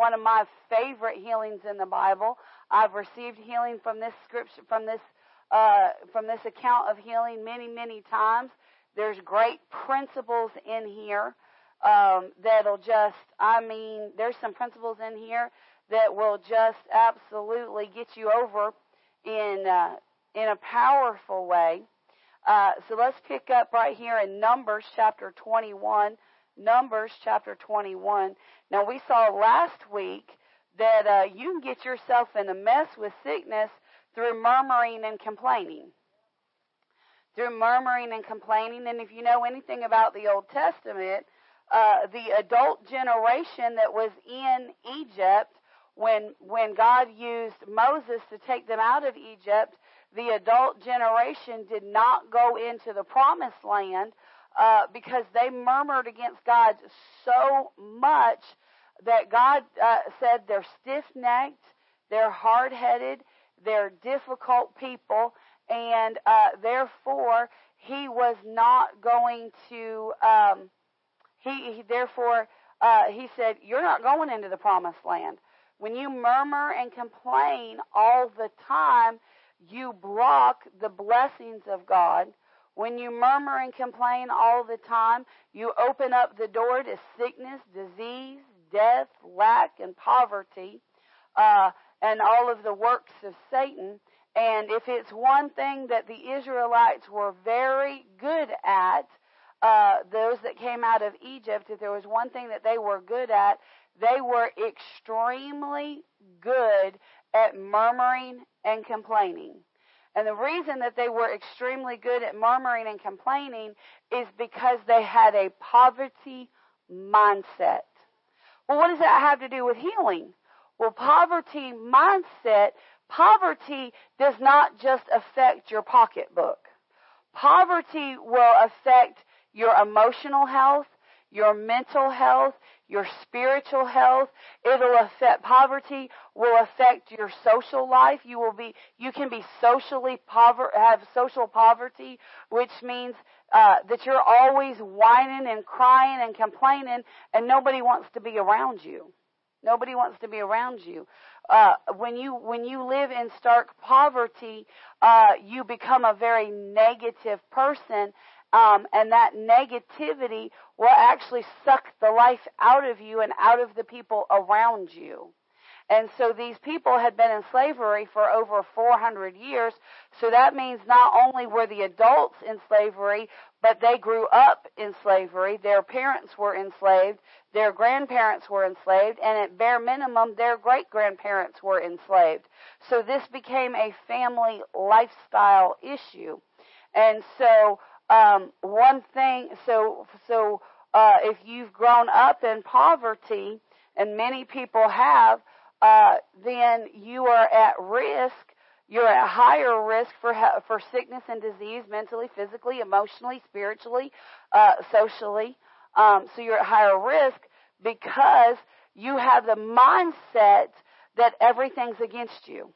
one of my favorite healings in the Bible. I've received healing from this scripture, from this, uh, from this account of healing many, many times. There's great principles in here um, that'll just, I mean, there's some principles in here that will just absolutely get you over in uh, in a powerful way. Uh, so let's pick up right here in Numbers chapter 21. Numbers chapter 21. Now we saw last week that uh, you can get yourself in a mess with sickness through murmuring and complaining. Through murmuring and complaining. And if you know anything about the Old Testament, uh, the adult generation that was in Egypt when when God used Moses to take them out of Egypt, the adult generation did not go into the promised land uh, because they murmured against God so much that God uh, said they're stiff necked, they're hard headed, they're difficult people, and uh, therefore He was not going to. Um, he, he therefore uh, He said, "You're not going into the promised land." When you murmur and complain all the time, you block the blessings of God. When you murmur and complain all the time, you open up the door to sickness, disease, death, lack, and poverty, uh, and all of the works of Satan. And if it's one thing that the Israelites were very good at, uh, those that came out of Egypt, if there was one thing that they were good at, they were extremely good at murmuring and complaining. And the reason that they were extremely good at murmuring and complaining is because they had a poverty mindset. Well, what does that have to do with healing? Well, poverty mindset, poverty does not just affect your pocketbook. Poverty will affect your emotional health, your mental health, your spiritual health. It'll affect poverty, will affect your social life. You will be, you can be socially pover, have social poverty, which means, uh, that you're always whining and crying and complaining and nobody wants to be around you. Nobody wants to be around you. Uh, when you when you live in stark poverty, uh, you become a very negative person, um, and that negativity will actually suck the life out of you and out of the people around you. And so these people had been in slavery for over 400 years. So that means not only were the adults in slavery, but they grew up in slavery. Their parents were enslaved. Their grandparents were enslaved. And at bare minimum, their great grandparents were enslaved. So this became a family lifestyle issue. And so um, one thing, so so uh, if you've grown up in poverty, and many people have, uh, then you are at risk. You're at higher risk for for sickness and disease, mentally, physically, emotionally, spiritually, uh, socially. Um, so you're at higher risk because you have the mindset that everything's against you.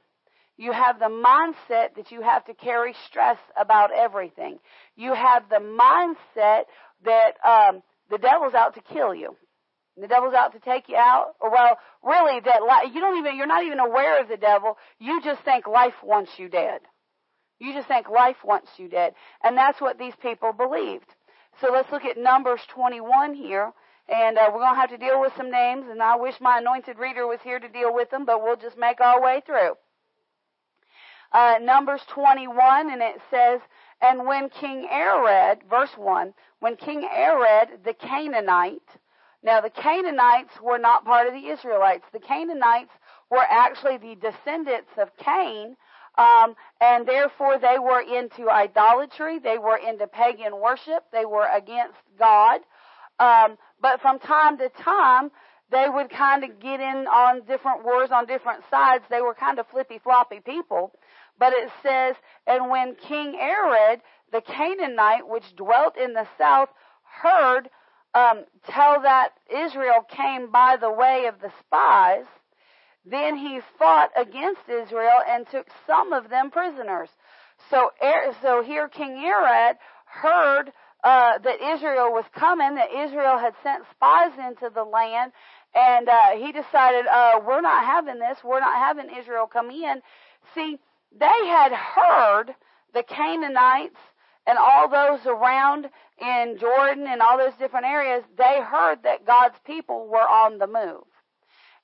You have the mindset that you have to carry stress about everything. You have the mindset that um, the devil's out to kill you. The devil's out to take you out. Or well, really, that li- you don't even you're not even aware of the devil. You just think life wants you dead. You just think life wants you dead, and that's what these people believed. So let's look at Numbers 21 here. And uh, we're going to have to deal with some names, and I wish my anointed reader was here to deal with them, but we'll just make our way through uh, Numbers 21, and it says, And when King Arad, verse 1, when King Arad the Canaanite, now the Canaanites were not part of the Israelites. The Canaanites were actually the descendants of Cain, um, and therefore they were into idolatry, they were into pagan worship, they were against God. Um, but from time to time, they would kind of get in on different wars on different sides. They were kind of flippy floppy people. But it says, and when King Arad, the Canaanite, which dwelt in the south, heard um, tell that Israel came by the way of the spies, then he fought against Israel and took some of them prisoners. So, so here King Arad heard uh, that Israel was coming, that Israel had sent spies into the land, and uh, he decided, uh, we're not having this. We're not having Israel come in. See, they had heard the Canaanites and all those around in Jordan and all those different areas, they heard that God's people were on the move.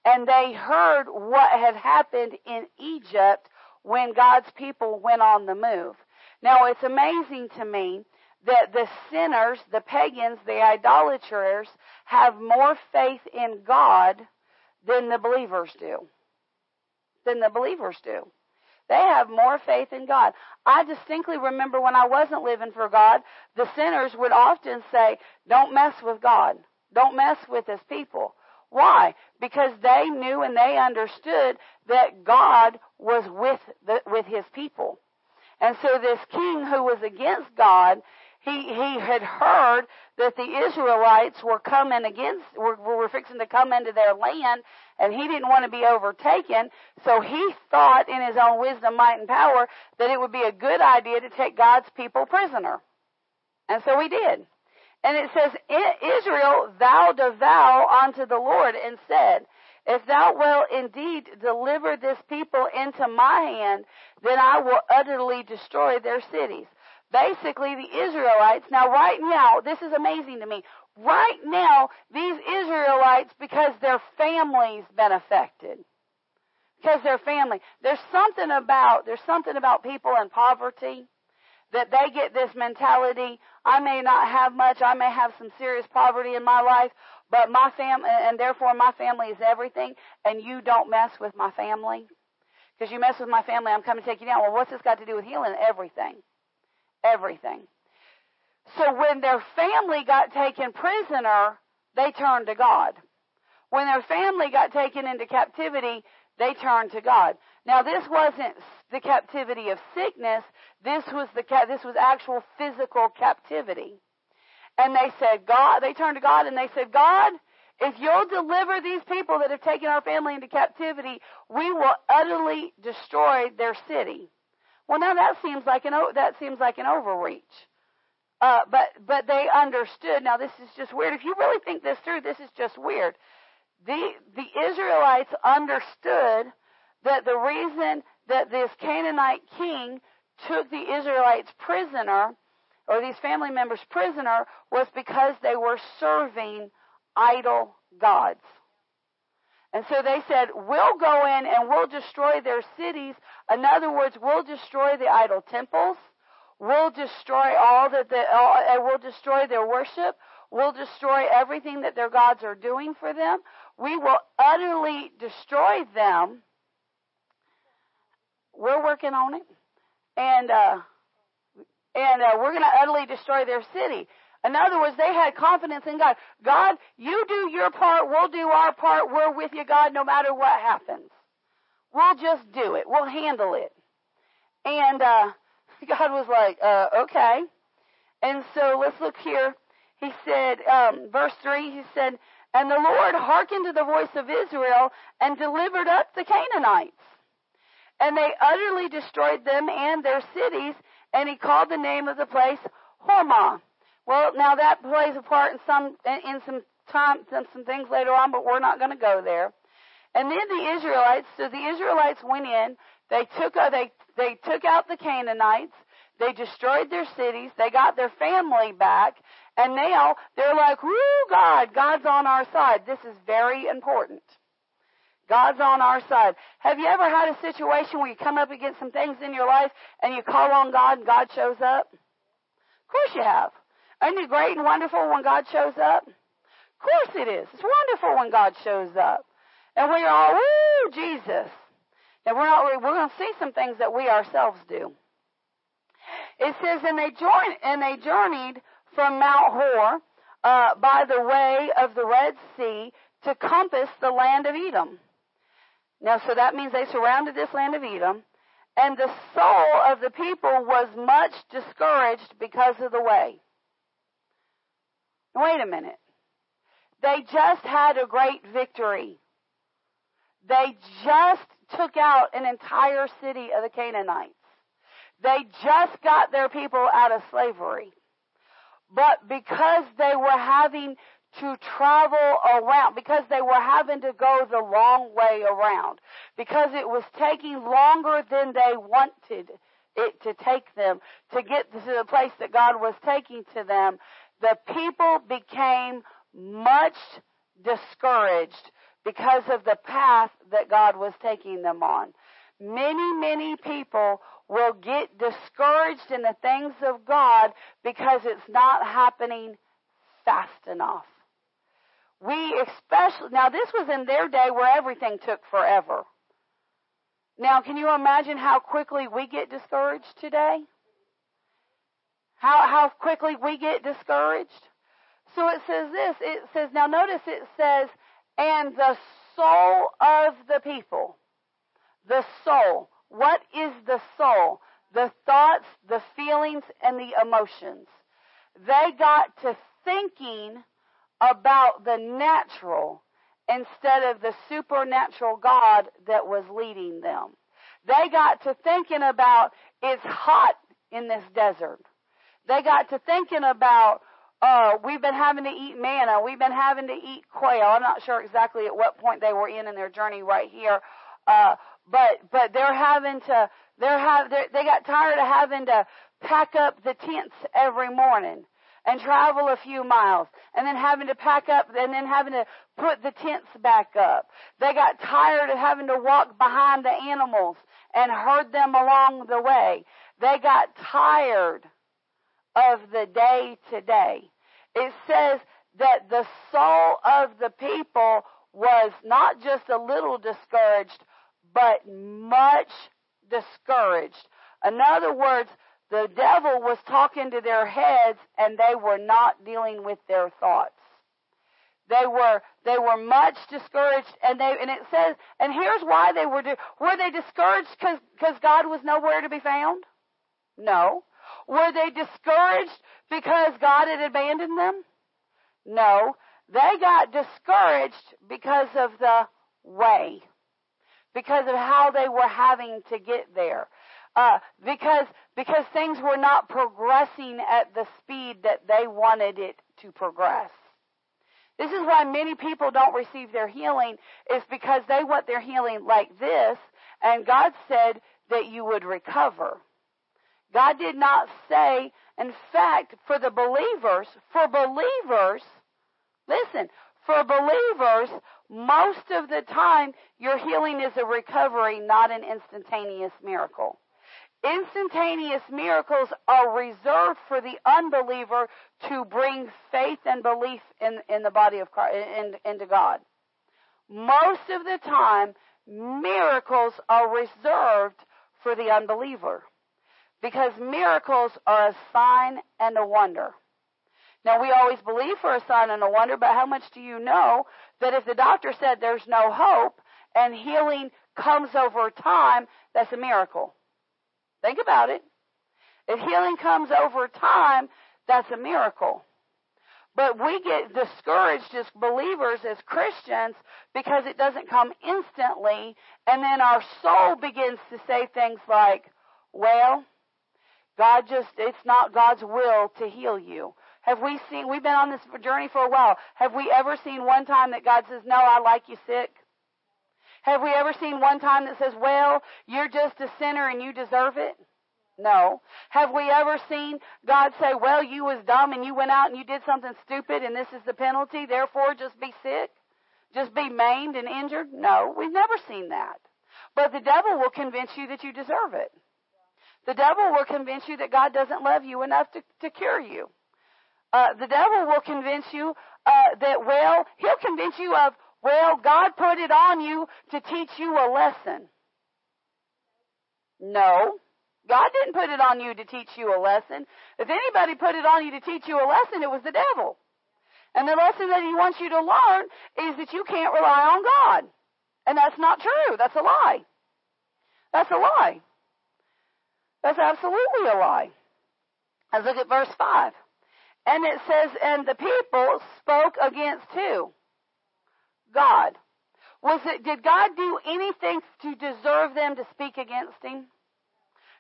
And they heard what had happened in Egypt when God's people went on the move. Now it's amazing to me that the sinners, the pagans, the idolaters have more faith in God than the believers do. Than the believers do. They have more faith in God. I distinctly remember when I wasn't living for God, the sinners would often say, don't mess with God. Don't mess with his people. Why? Because they knew and they understood that God was with the, with his people. And so this king who was against God he he had heard that the Israelites were coming against were, were fixing to come into their land and he didn't want to be overtaken so he thought in his own wisdom might and power that it would be a good idea to take God's people prisoner and so he did and it says Israel vowed a vow unto the Lord and said if thou wilt indeed deliver this people into my hand, then I will utterly destroy their cities basically the Israelites. Now, right now, this is amazing to me. Right now, these Israelites, because their family's been affected, because their family, there's something about there's something about people in poverty that they get this mentality. I may not have much. I may have some serious poverty in my life, but my family, and therefore my family is everything. And you don't mess with my family because you mess with my family, I'm coming to take you down. Well, what's this got to do with healing? Everything everything. So when their family got taken prisoner, they turned to God. When their family got taken into captivity, they turned to God. Now this wasn't the captivity of sickness. This was the this was actual physical captivity. And they said, God, they turned to God and they said, God, if you'll deliver these people that have taken our family into captivity, we will utterly destroy their city. Well, now that seems like an that seems like an overreach. Uh, but but they understood. Now this is just weird. If you really think this through, this is just weird. The the Israelites understood that the reason that this Canaanite king took the Israelites prisoner, or these family members prisoner, was because they were serving idol gods. And so they said, we'll go in and we'll destroy their cities. In other words, we'll destroy the idol temples. We'll destroy all that the, all, we'll destroy their worship. We'll destroy everything that their gods are doing for them. We will utterly destroy them. We're working on it. And, uh, and uh, we're going to utterly destroy their city. In other words, they had confidence in God. God, you do your part, we'll do our part, we're with you, God, no matter what happens. We'll just do it. We'll handle it. And uh, God was like, uh, okay. And so let's look here. He said, um, verse 3, he said, And the Lord hearkened to the voice of Israel and delivered up the Canaanites. And they utterly destroyed them and their cities, and he called the name of the place Hormah. Well, now that plays a part in some in some time some, some things later on, but we're not going to go there. And then the Israelites, so the Israelites went in, they took uh, they they took out the Canaanites, they destroyed their cities, they got their family back, and now they're like, "Woo, God, God's on our side." This is very important. God's on our side. Have you ever had a situation where you come up against some things in your life and you call on God and God shows up? Of course you have. Isn't it great and wonderful when God shows up? Of course it is. It's wonderful when God shows up. And we're all, woo, Jesus. And we're not, we're going to see some things that we ourselves do. It says, and they joined, and they journeyed from Mount Hor, uh, by the way of the Red Sea to compass the land of Edom. Now, so that means they surrounded this land of Edom, and the soul of the people was much discouraged because of the way. Wait a minute. They just had a great victory. They just took out an entire city of the Canaanites. They just got their people out of slavery. But because they were having to travel around because they were having to go the long way around because it was taking longer than they wanted it to take them to get to the place that God was taking to them. The people became much discouraged because of the path that God was taking them on. Many, many people will get discouraged in the things of God because it's not happening fast enough. We especially, now this was in their day where everything took forever. Now, can you imagine how quickly we get discouraged today? How, how quickly we get discouraged? So it says this, it says, now notice it says, and the soul of the people. The soul. What is the soul? The thoughts, the feelings, and the emotions. They got to thinking about the natural instead of the supernatural God that was leading them. They got to thinking about it's hot in this desert. They got to thinking about uh, we've been having to eat manna. We've been having to eat quail. I'm not sure exactly at what point they were in in their journey right here, uh, but but they're having to they're have they're, they got tired of having to pack up the tents every morning and travel a few miles and then having to pack up and then having to put the tents back up. They got tired of having to walk behind the animals and herd them along the way. They got tired of the day to day. It says that the soul of the people was not just a little discouraged, but much discouraged. In other words, the devil was talking to their heads and they were not dealing with their thoughts. They were they were much discouraged, and they and it says, and here's why they were were they discouraged because because God was nowhere to be found? No. Were they discouraged because God had abandoned them? No. They got discouraged because of the way, because of how they were having to get there, uh, because because things were not progressing at the speed that they wanted it to progress. This is why many people don't receive their healing is because they want their healing like this, and God said that you would recover. God did not say, in fact, for the believers, for believers, listen, for believers, most of the time, your healing is a recovery, not an instantaneous miracle. Instantaneous miracles are reserved for the unbeliever to bring faith and belief in, in the body of Christ, in, into God. Most of the time, miracles are reserved for the unbeliever because miracles are a sign and a wonder. Now we always believe for a sign and a wonder, but how much do you know that if the doctor said there's no hope and healing comes over time, that's a miracle? Think about it. If healing comes over time, that's a miracle. But we get discouraged as believers, as Christians, because it doesn't come instantly, and then our soul begins to say things like, well, God just, it's not God's will to heal you. Have we seen, we've been on this journey for a while. Have we ever seen one time that God says, no, I like you sick? Have we ever seen one time that says, well, you're just a sinner and you deserve it? No. Have we ever seen God say, well, you was dumb and you went out and you did something stupid and this is the penalty, therefore just be sick? Just be maimed and injured? No, we've never seen that. But the devil will convince you that you deserve it. The devil will convince you that God doesn't love you enough to, to cure you. Uh, the devil will convince you uh, that, well, he'll convince you of, well, God put it on you to teach you a lesson. No. God didn't put it on you to teach you a lesson. If anybody put it on you to teach you a lesson, it was the devil. And the lesson that he wants you to learn is that you can't rely on God. And that's not true. That's a lie. That's a lie. That's absolutely a lie. Let's look at verse 5. And it says, And the people spoke against who? God. Was it, did God do anything to deserve them to speak against him?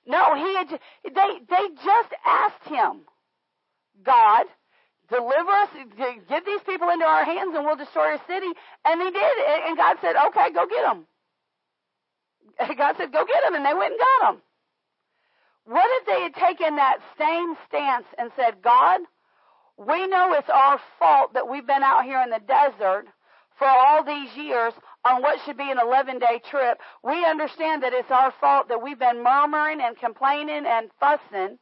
No, he had, they, they just asked him, God, deliver us, give these people into our hands, and we'll destroy our city. And he did. And God said, okay, go get them. God said, go get them. And they went and got them. What if they had taken that same stance and said, God, we know it's our fault that we've been out here in the desert for all these years on what should be an 11 day trip. We understand that it's our fault that we've been murmuring and complaining and fussing.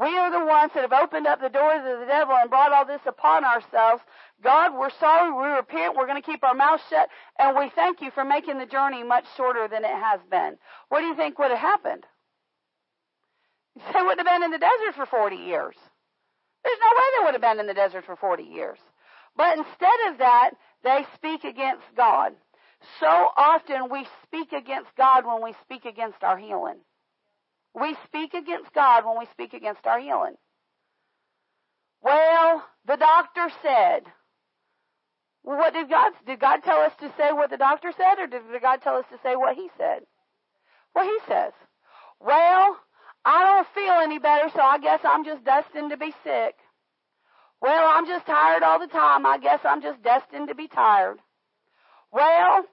We are the ones that have opened up the doors of the devil and brought all this upon ourselves. God, we're sorry. We repent. We're going to keep our mouths shut. And we thank you for making the journey much shorter than it has been. What do you think would have happened? They wouldn't have been in the desert for 40 years. There's no way they would have been in the desert for 40 years. But instead of that, they speak against God. So often we speak against God when we speak against our healing. We speak against God when we speak against our healing. Well, the doctor said. Well, what did God did God tell us to say what the doctor said or did God tell us to say what he said? What he says. Well, I don't feel any better, so I guess I'm just destined to be sick. Well, I'm just tired all the time. I guess I'm just destined to be tired. Well,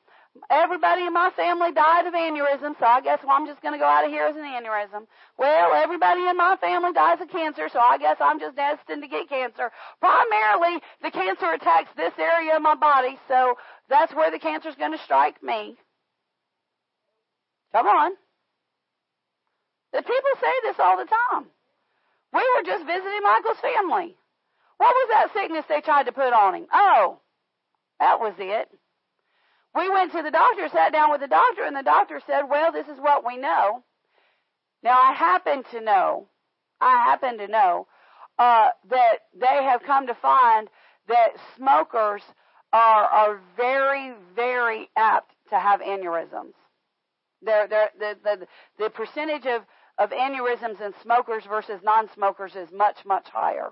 everybody in my family died of aneurysm, so I guess well, I'm just going to go out of here as an aneurysm. Well, everybody in my family dies of cancer, so I guess I'm just destined to get cancer. Primarily, the cancer attacks this area of my body, so that's where the cancer's going to strike me. Come on. The people say this all the time. We were just visiting Michael's family. What was that sickness they tried to put on him? Oh, that was it. We went to the doctor, sat down with the doctor, and the doctor said, Well, this is what we know. Now, I happen to know, I happen to know uh, that they have come to find that smokers are, are very, very apt to have aneurysms. They're, they're, the, the, the percentage of, of aneurysms in smokers versus non-smokers is much, much higher.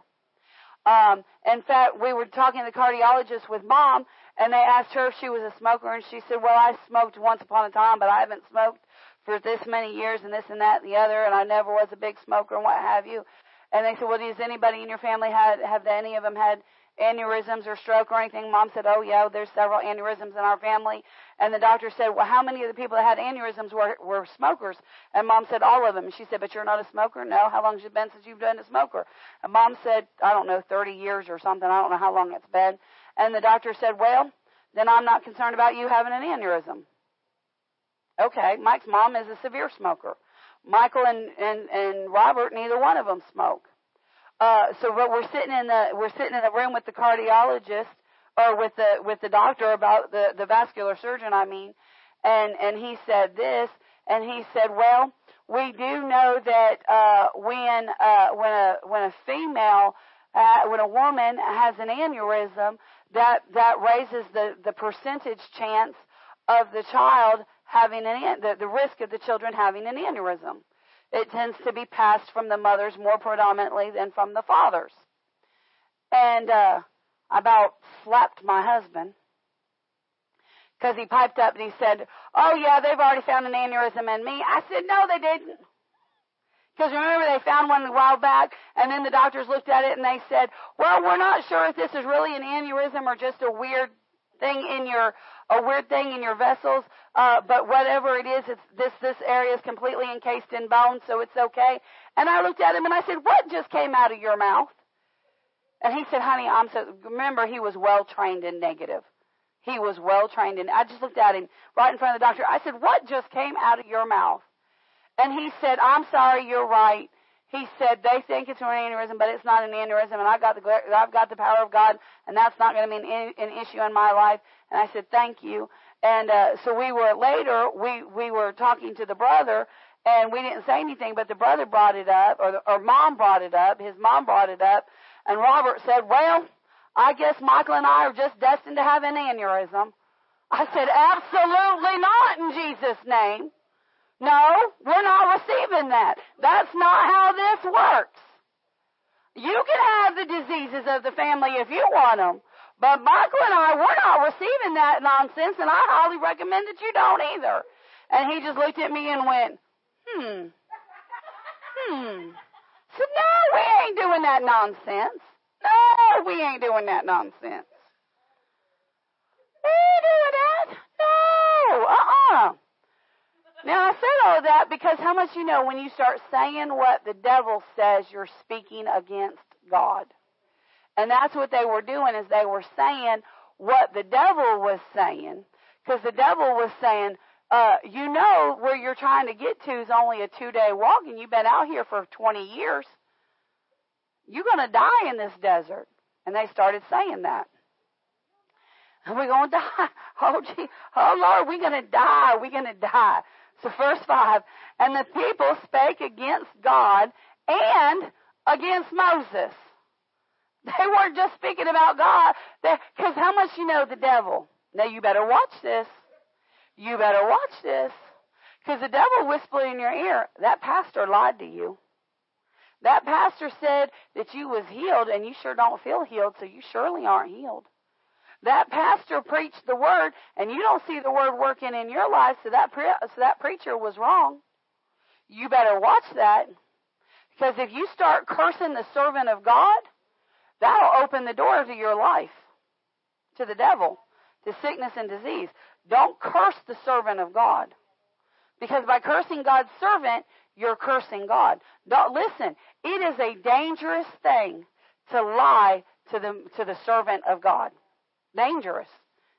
Um, in fact, we were talking to the cardiologist with mom, and they asked her if she was a smoker, and she said, "Well, I smoked once upon a time, but I haven't smoked for this many years, and this and that and the other, and I never was a big smoker, and what have you." And they said, "Well, does anybody in your family had have any of them had aneurysms or stroke or anything?" Mom said, "Oh yeah, there's several aneurysms in our family." And the doctor said, "Well, how many of the people that had aneurysms were were smokers?" And Mom said, "All of them." And she said, "But you're not a smoker." No. How long has it been since you've been a smoker? And Mom said, "I don't know, 30 years or something. I don't know how long it's been." And the doctor said, "Well, then I'm not concerned about you having an aneurysm." Okay, Mike's mom is a severe smoker. Michael and and and Robert, neither one of them smoke. Uh, so but we're sitting in the we're sitting in the room with the cardiologist or with the with the doctor about the the vascular surgeon I mean. And and he said this and he said well we do know that uh when uh when a when a female uh, when a woman has an aneurysm that that raises the the percentage chance of the child having an the, the risk of the children having an aneurysm it tends to be passed from the mothers more predominantly than from the fathers and uh I about slapped my husband because he piped up and he said, "Oh yeah, they've already found an aneurysm in me." I said, "No, they didn't." Because remember, they found one a while back, and then the doctors looked at it and they said, "Well, we're not sure if this is really an aneurysm or just a weird thing in your a weird thing in your vessels. Uh, but whatever it is, it's this this area is completely encased in bone, so it's okay." And I looked at him and I said, "What just came out of your mouth?" And he said, honey, I'm so, remember he was well trained in negative. He was well trained in, I just looked at him right in front of the doctor. I said, what just came out of your mouth? And he said, I'm sorry, you're right. He said, they think it's an aneurysm, but it's not an aneurysm, and I've got the, I've got the power of God, and that's not going to be an, an issue in my life. And I said, thank you. And, uh, so we were later, we, we were talking to the brother, and we didn't say anything, but the brother brought it up, or, the, or mom brought it up, his mom brought it up, and Robert said, Well, I guess Michael and I are just destined to have an aneurysm. I said, Absolutely not in Jesus' name. No, we're not receiving that. That's not how this works. You can have the diseases of the family if you want them. But Michael and I, we're not receiving that nonsense, and I highly recommend that you don't either. And he just looked at me and went, hmm, hmm. said, no, we ain't doing that nonsense. No, we ain't doing that nonsense. We ain't doing that. No, uh-uh. Now I said all that because how much you know when you start saying what the devil says, you're speaking against God. And that's what they were doing is they were saying what the devil was saying because the devil was saying, uh, you know where you're trying to get to is only a two day walk and you've been out here for 20 years. You're going to die in this desert. And they started saying that. And we're going to die. Oh, gee. Oh, Lord, we're going to die. We're going to die. So verse 5, and the people spake against God and against Moses. They weren't just speaking about God, because how much you know the devil? Now you better watch this. You better watch this. Because the devil whispered in your ear, that pastor lied to you. That pastor said that you was healed and you sure don't feel healed, so you surely aren't healed. That pastor preached the word and you don't see the word working in your life, so that, pre- so that preacher was wrong. You better watch that. Because if you start cursing the servant of God, that'll open the door to your life, to the devil, to sickness and disease. Don't curse the servant of God. Because by cursing God's servant, you're cursing God. Don't, listen, it is a dangerous thing to lie to the, to the servant of God. Dangerous.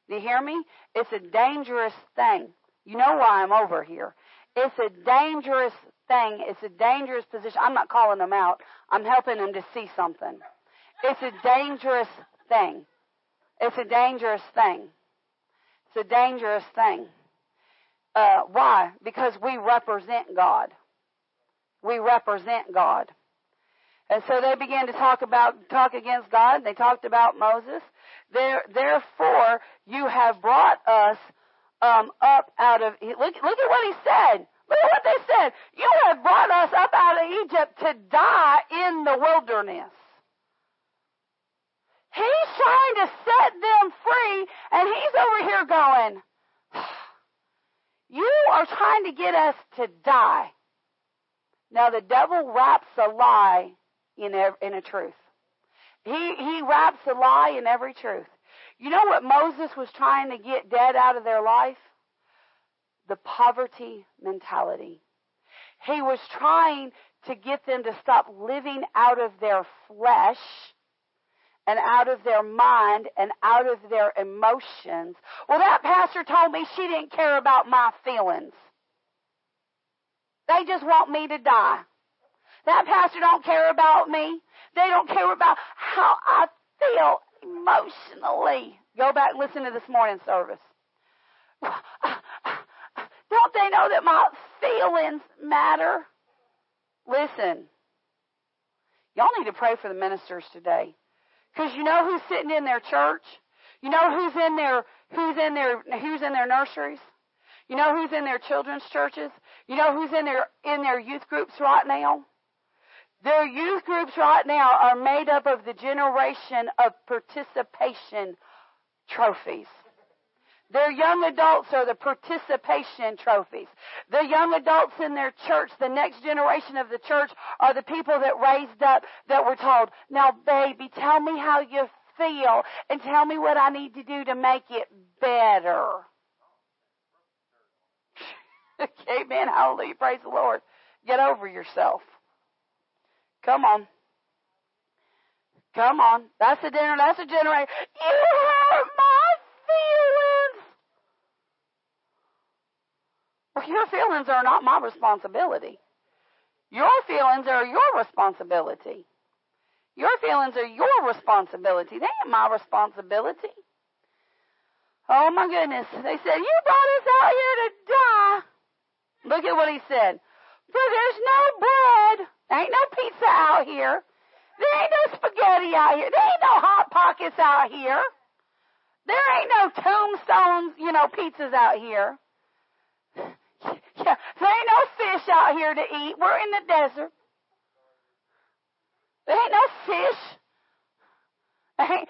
Do you hear me? It's a dangerous thing. You know why I'm over here. It's a dangerous thing. It's a dangerous position. I'm not calling them out. I'm helping them to see something. It's a dangerous thing. It's a dangerous thing. It's a dangerous thing. Uh, why? Because we represent God. We represent God. And so they began to talk about, talk against God. They talked about Moses. There, therefore, you have brought us um, up out of. Look, look at what he said. Look at what they said. You have brought us up out of Egypt to die in the wilderness. He's trying to set them free, and he's over here going, You are trying to get us to die. Now, the devil wraps a lie in a, in a truth. He, he wraps a lie in every truth. You know what Moses was trying to get dead out of their life? The poverty mentality. He was trying to get them to stop living out of their flesh and out of their mind and out of their emotions. Well, that pastor told me she didn't care about my feelings. They just want me to die. That pastor don't care about me. They don't care about how I feel emotionally. Go back and listen to this morning service. Don't they know that my feelings matter? Listen. Y'all need to pray for the ministers today. Because you know who's sitting in their church? You know who's in their who's in their who's in their nurseries? You know who's in their children's churches? You know who's in their in their youth groups right now? Their youth groups right now are made up of the generation of participation trophies. Their young adults are the participation trophies. The young adults in their church, the next generation of the church, are the people that raised up that were told, now baby, tell me how you feel and tell me what I need to do to make it better. Amen. Hallelujah. Praise the Lord. Get over yourself. Come on. Come on. That's a dinner. That's a generation. You my feelings. Well, your feelings are not my responsibility. Your feelings are your responsibility. Your feelings are your responsibility. They ain't my responsibility. Oh my goodness. They said, You brought us out here to die. Look at what he said. For there's no bread. There ain't no pizza out here. There ain't no spaghetti out here. There ain't no hot pockets out here. There ain't no tombstones, you know, pizzas out here. There ain't no fish out here to eat. We're in the desert. There ain't no fish. There ain't,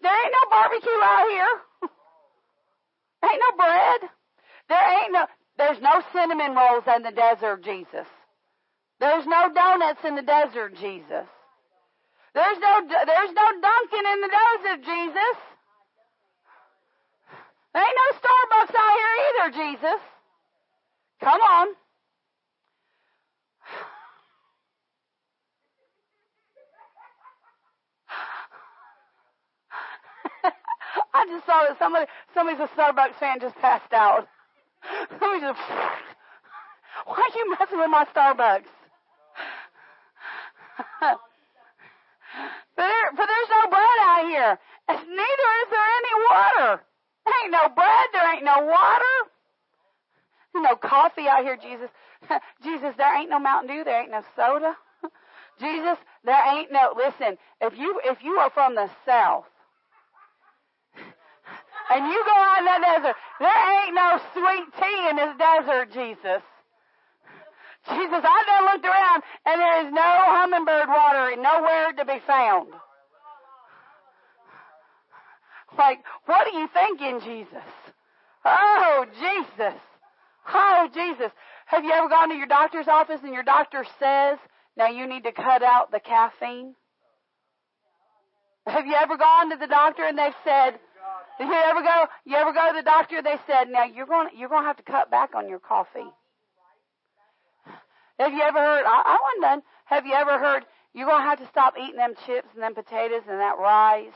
there ain't, no barbecue out here. ain't no bread. There ain't no, there's no cinnamon rolls in the desert, Jesus. There's no donuts in the desert, Jesus. There's no, there's no Dunkin' in the desert, Jesus. There ain't no Starbucks out here either, Jesus. Come on. I just saw that somebody, somebody's a Starbucks fan just passed out. Somebody just, why are you messing with my Starbucks? but, there, there's no bread out here. Neither is there any water. There ain't no bread. There ain't no water. No coffee out here, Jesus. Jesus, there ain't no Mountain Dew. There ain't no soda. Jesus, there ain't no. Listen, if you if you are from the South and you go out in that desert, there ain't no sweet tea in this desert, Jesus. Jesus, I done looked around and there is no hummingbird water nowhere to be found. Like, what are you thinking, Jesus? Oh, Jesus. Oh, Jesus. Have you ever gone to your doctor's office and your doctor says, now you need to cut out the caffeine? Have you ever gone to the doctor and they've said, did you ever go? You ever go to the doctor? They said, "Now you're going. You're going to have to cut back on your coffee." Have you ever heard? I, I wasn't done. Have you ever heard? You're going to have to stop eating them chips and them potatoes and that rice.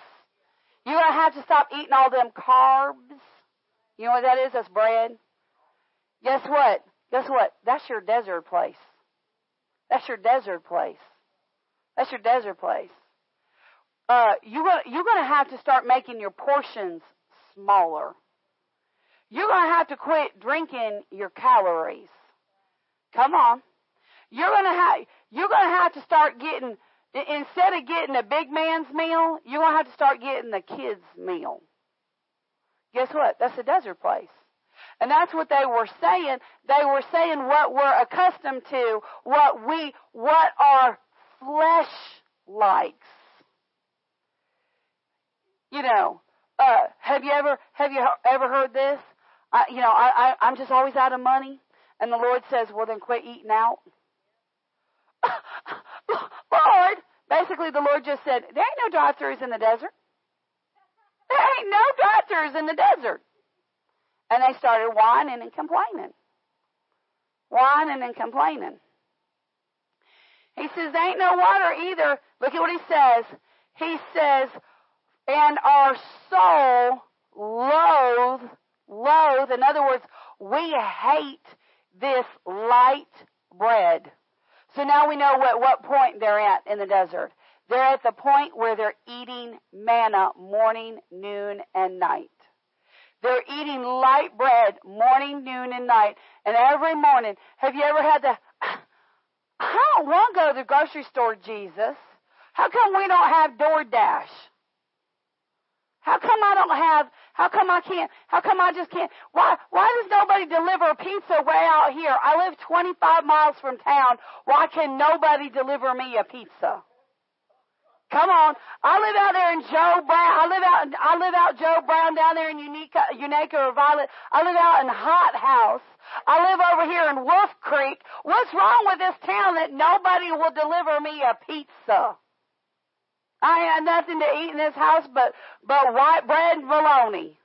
You're going to have to stop eating all them carbs. You know what that is? That's bread. Guess what? Guess what? That's your desert place. That's your desert place. That's your desert place uh, you're gonna, you're going to have to start making your portions smaller. You're going to have to quit drinking your calories. Come on. You're going to have, you're going to have to start getting, instead of getting a big man's meal, you're going to have to start getting the kids' meal. Guess what? That's a desert place. And that's what they were saying. They were saying what we're accustomed to, what we, what our flesh likes you know, uh, have you ever have you ever heard this? I, you know, I, I I'm just always out of money, and the Lord says, well then quit eating out. Lord, basically the Lord just said, there ain't no drive-throughs in the desert. There ain't no drive-throughs in the desert. And they started whining and complaining. Whining and complaining. He says, there ain't no water either. Look at what he says. He says, and our soul loathe, loathe, in other words, we hate this light bread. So now we know what, what point they're at in the desert. They're at the point where they're eating manna morning, noon, and night. They're eating light bread morning, noon, and night. And every morning, have you ever had the, I don't want to go to the grocery store, Jesus. How come we don't have DoorDash? How come I don't have, how come I can't, how come I just can't, why, why does nobody deliver pizza way out here? I live 25 miles from town. Why can nobody deliver me a pizza? Come on. I live out there in Joe Brown. I live out, I live out Joe Brown down there in Unaka, Unaka or Violet. I live out in Hot House. I live over here in Wolf Creek. What's wrong with this town that nobody will deliver me a pizza? I had nothing to eat in this house but, but white bread and bologna.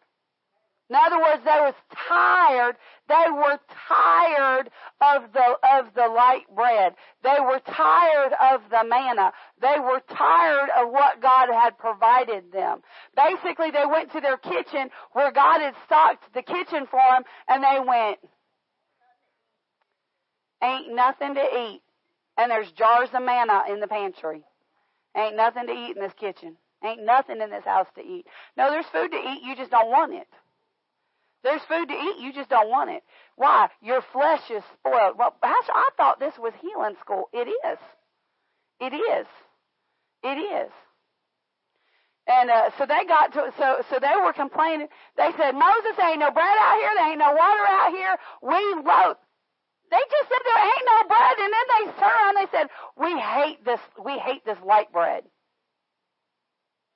In other words, they was tired. They were tired of the, of the light bread. They were tired of the manna. They were tired of what God had provided them. Basically, they went to their kitchen where God had stocked the kitchen for them and they went, ain't nothing to eat. And there's jars of manna in the pantry. Ain't nothing to eat in this kitchen. Ain't nothing in this house to eat. No, there's food to eat, you just don't want it. There's food to eat, you just don't want it. Why? Your flesh is spoiled. Well, I thought this was healing school. It is. It is. It is. And uh, so they got to so so they were complaining. They said, Moses, there ain't no bread out here. There ain't no water out here. We wrote they just said there ain't no bread, and then they turned around and they said, "We hate this. We hate this light bread.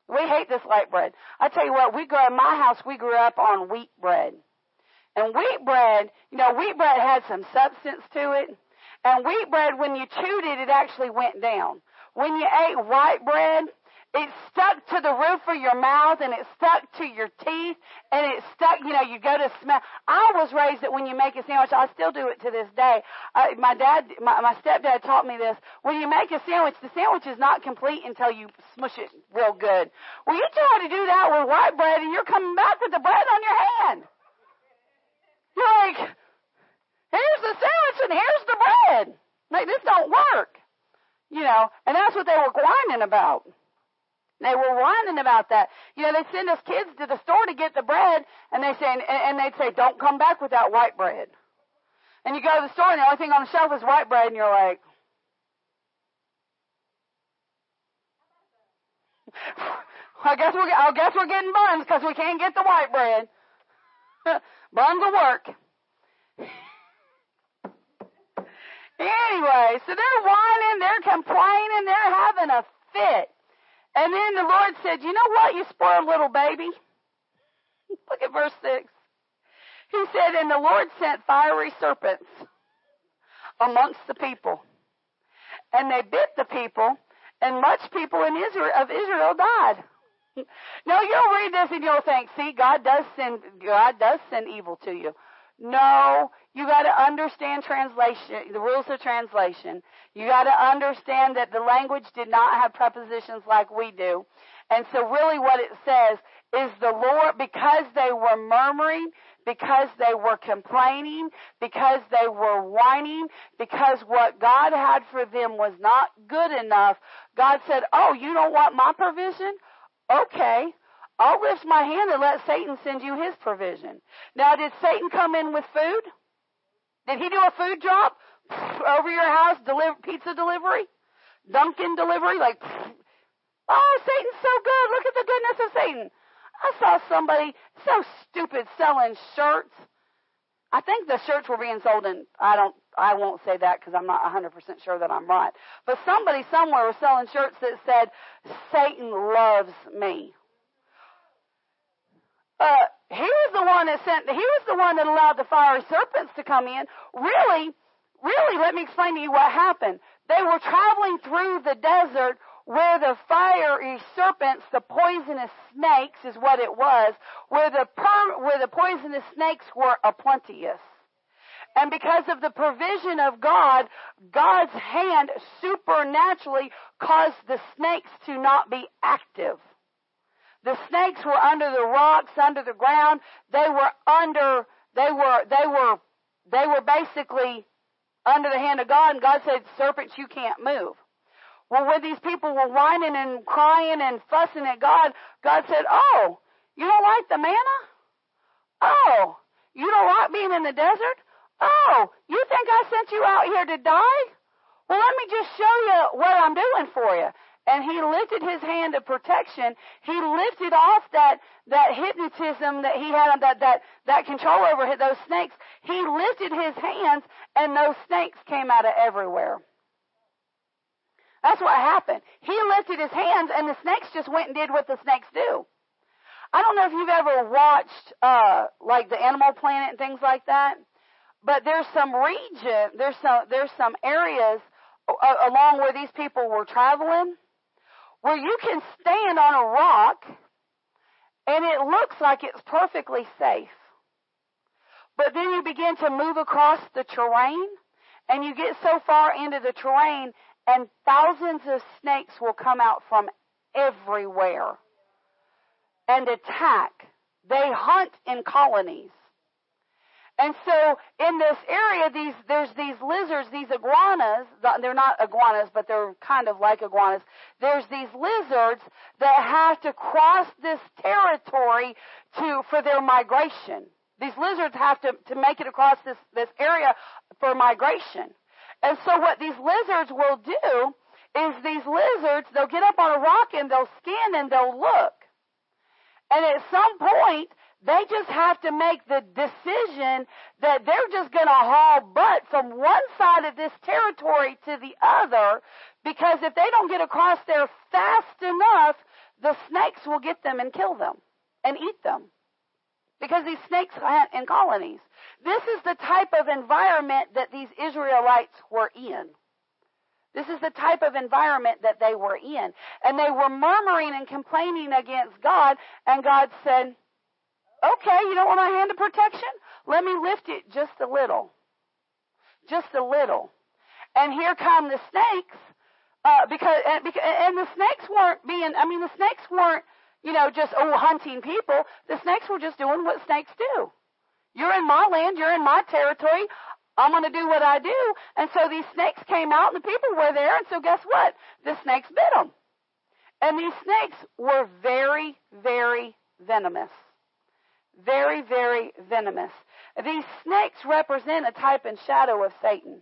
We hate this light bread." I tell you what, we grew in my house. We grew up on wheat bread, and wheat bread, you know, wheat bread had some substance to it, and wheat bread, when you chewed it, it actually went down. when you ate white bread, it stuck to the roof of your mouth and it stuck to your teeth and it stuck, you know, you go to smell. I was raised that when you make a sandwich, I still do it to this day. Uh, my dad, my, my stepdad taught me this. When you make a sandwich, the sandwich is not complete until you smush it real good. Well, you try to do that with white bread and you're coming back with the bread on your hand. You're like, here's the sandwich and here's the bread. Like, this don't work. You know, and that's what they were whining about. They were whining about that. You know, they send us kids to the store to get the bread, and they say, and they'd say, "Don't come back without white bread." And you go to the store, and the only thing on the shelf is white bread, and you're like, I guess we're, I guess we're getting buns because we can't get the white bread. buns will work. anyway, so they're whining, they're complaining, they're having a fit. And then the Lord said, You know what, you spoiled little baby? Look at verse 6. He said, And the Lord sent fiery serpents amongst the people. And they bit the people, and much people in Israel of Israel died. Now you'll read this and you'll think, see, God does send God does send evil to you. No, you got to understand translation, the rules of translation. You got to understand that the language did not have prepositions like we do. And so really what it says is the Lord, because they were murmuring, because they were complaining, because they were whining, because what God had for them was not good enough, God said, oh, you don't want my provision? Okay. I'll lift my hand and let Satan send you his provision. Now, did Satan come in with food? Did he do a food drop over your house, deliver, pizza delivery, Dunkin' delivery? Like, oh, Satan's so good. Look at the goodness of Satan. I saw somebody so stupid selling shirts. I think the shirts were being sold in, I don't, I won't say that because I'm not 100% sure that I'm right. But somebody somewhere was selling shirts that said, Satan loves me uh, he was the one that sent, he was the one that allowed the fiery serpents to come in. Really, really, let me explain to you what happened. They were traveling through the desert where the fiery serpents, the poisonous snakes is what it was, where the per, where the poisonous snakes were aplenteous. And because of the provision of God, God's hand supernaturally caused the snakes to not be active. The snakes were under the rocks, under the ground. They were under, they were, they were, they were basically under the hand of God, and God said, serpents, you can't move. Well, when these people were whining and crying and fussing at God, God said, oh, you don't like the manna? Oh, you don't like being in the desert? Oh, you think I sent you out here to die? Well, let me just show you what I'm doing for you and he lifted his hand of protection. He lifted off that, that hypnotism that he had, that, that, that control over those snakes. He lifted his hands and those snakes came out of everywhere. That's what happened. He lifted his hands and the snakes just went and did what the snakes do. I don't know if you've ever watched, uh, like the Animal Planet and things like that, but there's some region, there's some, there's some areas uh, along where these people were traveling where you can stand on a rock and it looks like it's perfectly safe. But then you begin to move across the terrain and you get so far into the terrain and thousands of snakes will come out from everywhere and attack. They hunt in colonies. And so in this area, these, there's these lizards, these iguanas, they're not iguanas, but they're kind of like iguanas. There's these lizards that have to cross this territory to, for their migration. These lizards have to, to make it across this, this area for migration. And so what these lizards will do is these lizards, they'll get up on a rock and they'll scan and they'll look. And at some point, they just have to make the decision that they're just going to haul butt from one side of this territory to the other because if they don't get across there fast enough, the snakes will get them and kill them and eat them. Because these snakes hunt in colonies. This is the type of environment that these Israelites were in. This is the type of environment that they were in. And they were murmuring and complaining against God, and God said, Okay, you don't want my hand of protection? Let me lift it just a little. Just a little. And here come the snakes, uh, because, and, because, and the snakes weren't being, I mean, the snakes weren't, you know, just, oh, hunting people. The snakes were just doing what snakes do. You're in my land, you're in my territory. I'm going to do what I do. And so these snakes came out and the people were there. And so guess what? The snakes bit them. And these snakes were very, very venomous. Very, very venomous. These snakes represent a type and shadow of Satan.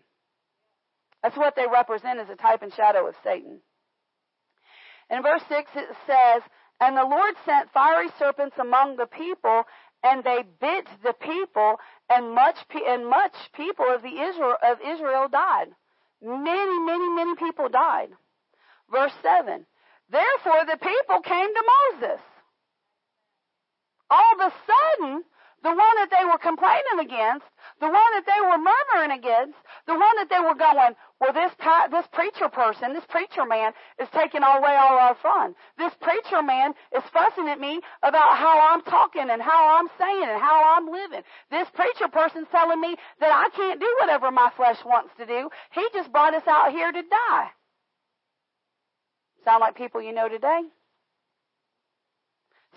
That's what they represent as a type and shadow of Satan. In verse 6 it says, And the Lord sent fiery serpents among the people, and they bit the people, and much and much people of the Israel of Israel died. Many, many, many people died. Verse seven. Therefore the people came to Moses. All of a sudden, the one that they were complaining against, the one that they were murmuring against, the one that they were going, well, this this preacher person, this preacher man is taking away all our fun. This preacher man is fussing at me about how I'm talking and how I'm saying and how I'm living. This preacher person's telling me that I can't do whatever my flesh wants to do. He just brought us out here to die. Sound like people you know today?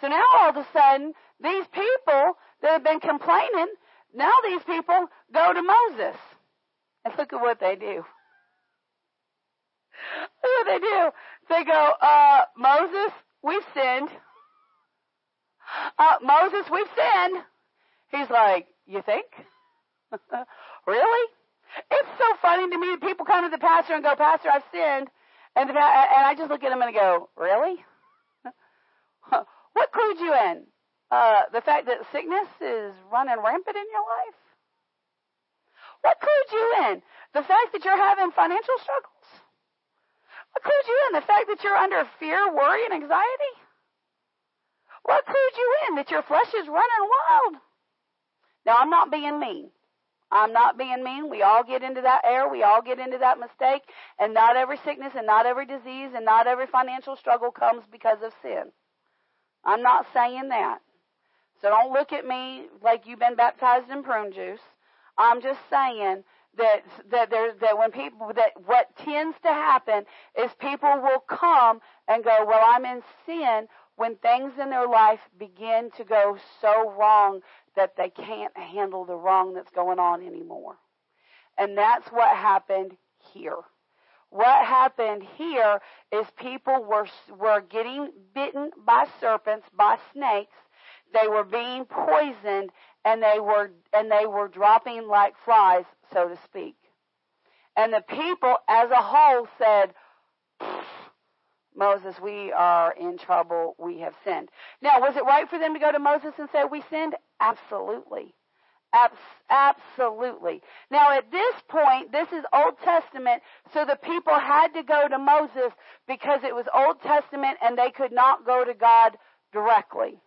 So now all of a sudden, these people that have been complaining, now these people go to Moses. And look at what they do. Look what they do. They go, uh, Moses, we've sinned. Uh, Moses, we've sinned. He's like, you think? really? It's so funny to me that people come to the pastor and go, Pastor, I've sinned. And, the, and I just look at him and I go, really? what clued you in? Uh, the fact that sickness is running rampant in your life? What clued you in? The fact that you're having financial struggles? What clued you in? The fact that you're under fear, worry, and anxiety? What clued you in? That your flesh is running wild? Now, I'm not being mean. I'm not being mean. We all get into that error. We all get into that mistake. And not every sickness and not every disease and not every financial struggle comes because of sin. I'm not saying that. So don't look at me like you've been baptized in prune juice. I'm just saying that that there's that when people that what tends to happen is people will come and go, well, I'm in sin when things in their life begin to go so wrong that they can't handle the wrong that's going on anymore. And that's what happened here. What happened here is people were were getting bitten by serpents, by snakes, they were being poisoned and they were, and they were dropping like flies, so to speak. And the people as a whole said, Moses, we are in trouble. We have sinned. Now, was it right for them to go to Moses and say, we sinned? Absolutely. Absolutely. Now, at this point, this is Old Testament, so the people had to go to Moses because it was Old Testament and they could not go to God directly.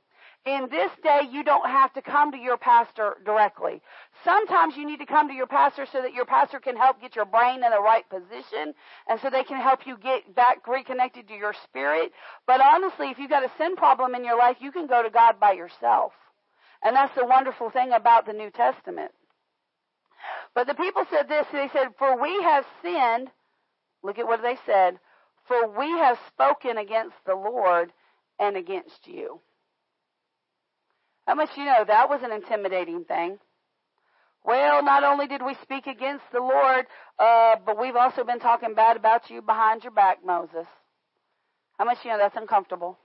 In this day, you don't have to come to your pastor directly. Sometimes you need to come to your pastor so that your pastor can help get your brain in the right position and so they can help you get back reconnected to your spirit. But honestly, if you've got a sin problem in your life, you can go to God by yourself. And that's the wonderful thing about the New Testament. But the people said this, they said, for we have sinned, look at what they said, for we have spoken against the Lord and against you. How much you know that was an intimidating thing? Well, not only did we speak against the Lord, uh, but we've also been talking bad about you behind your back, Moses. How much you know that's uncomfortable?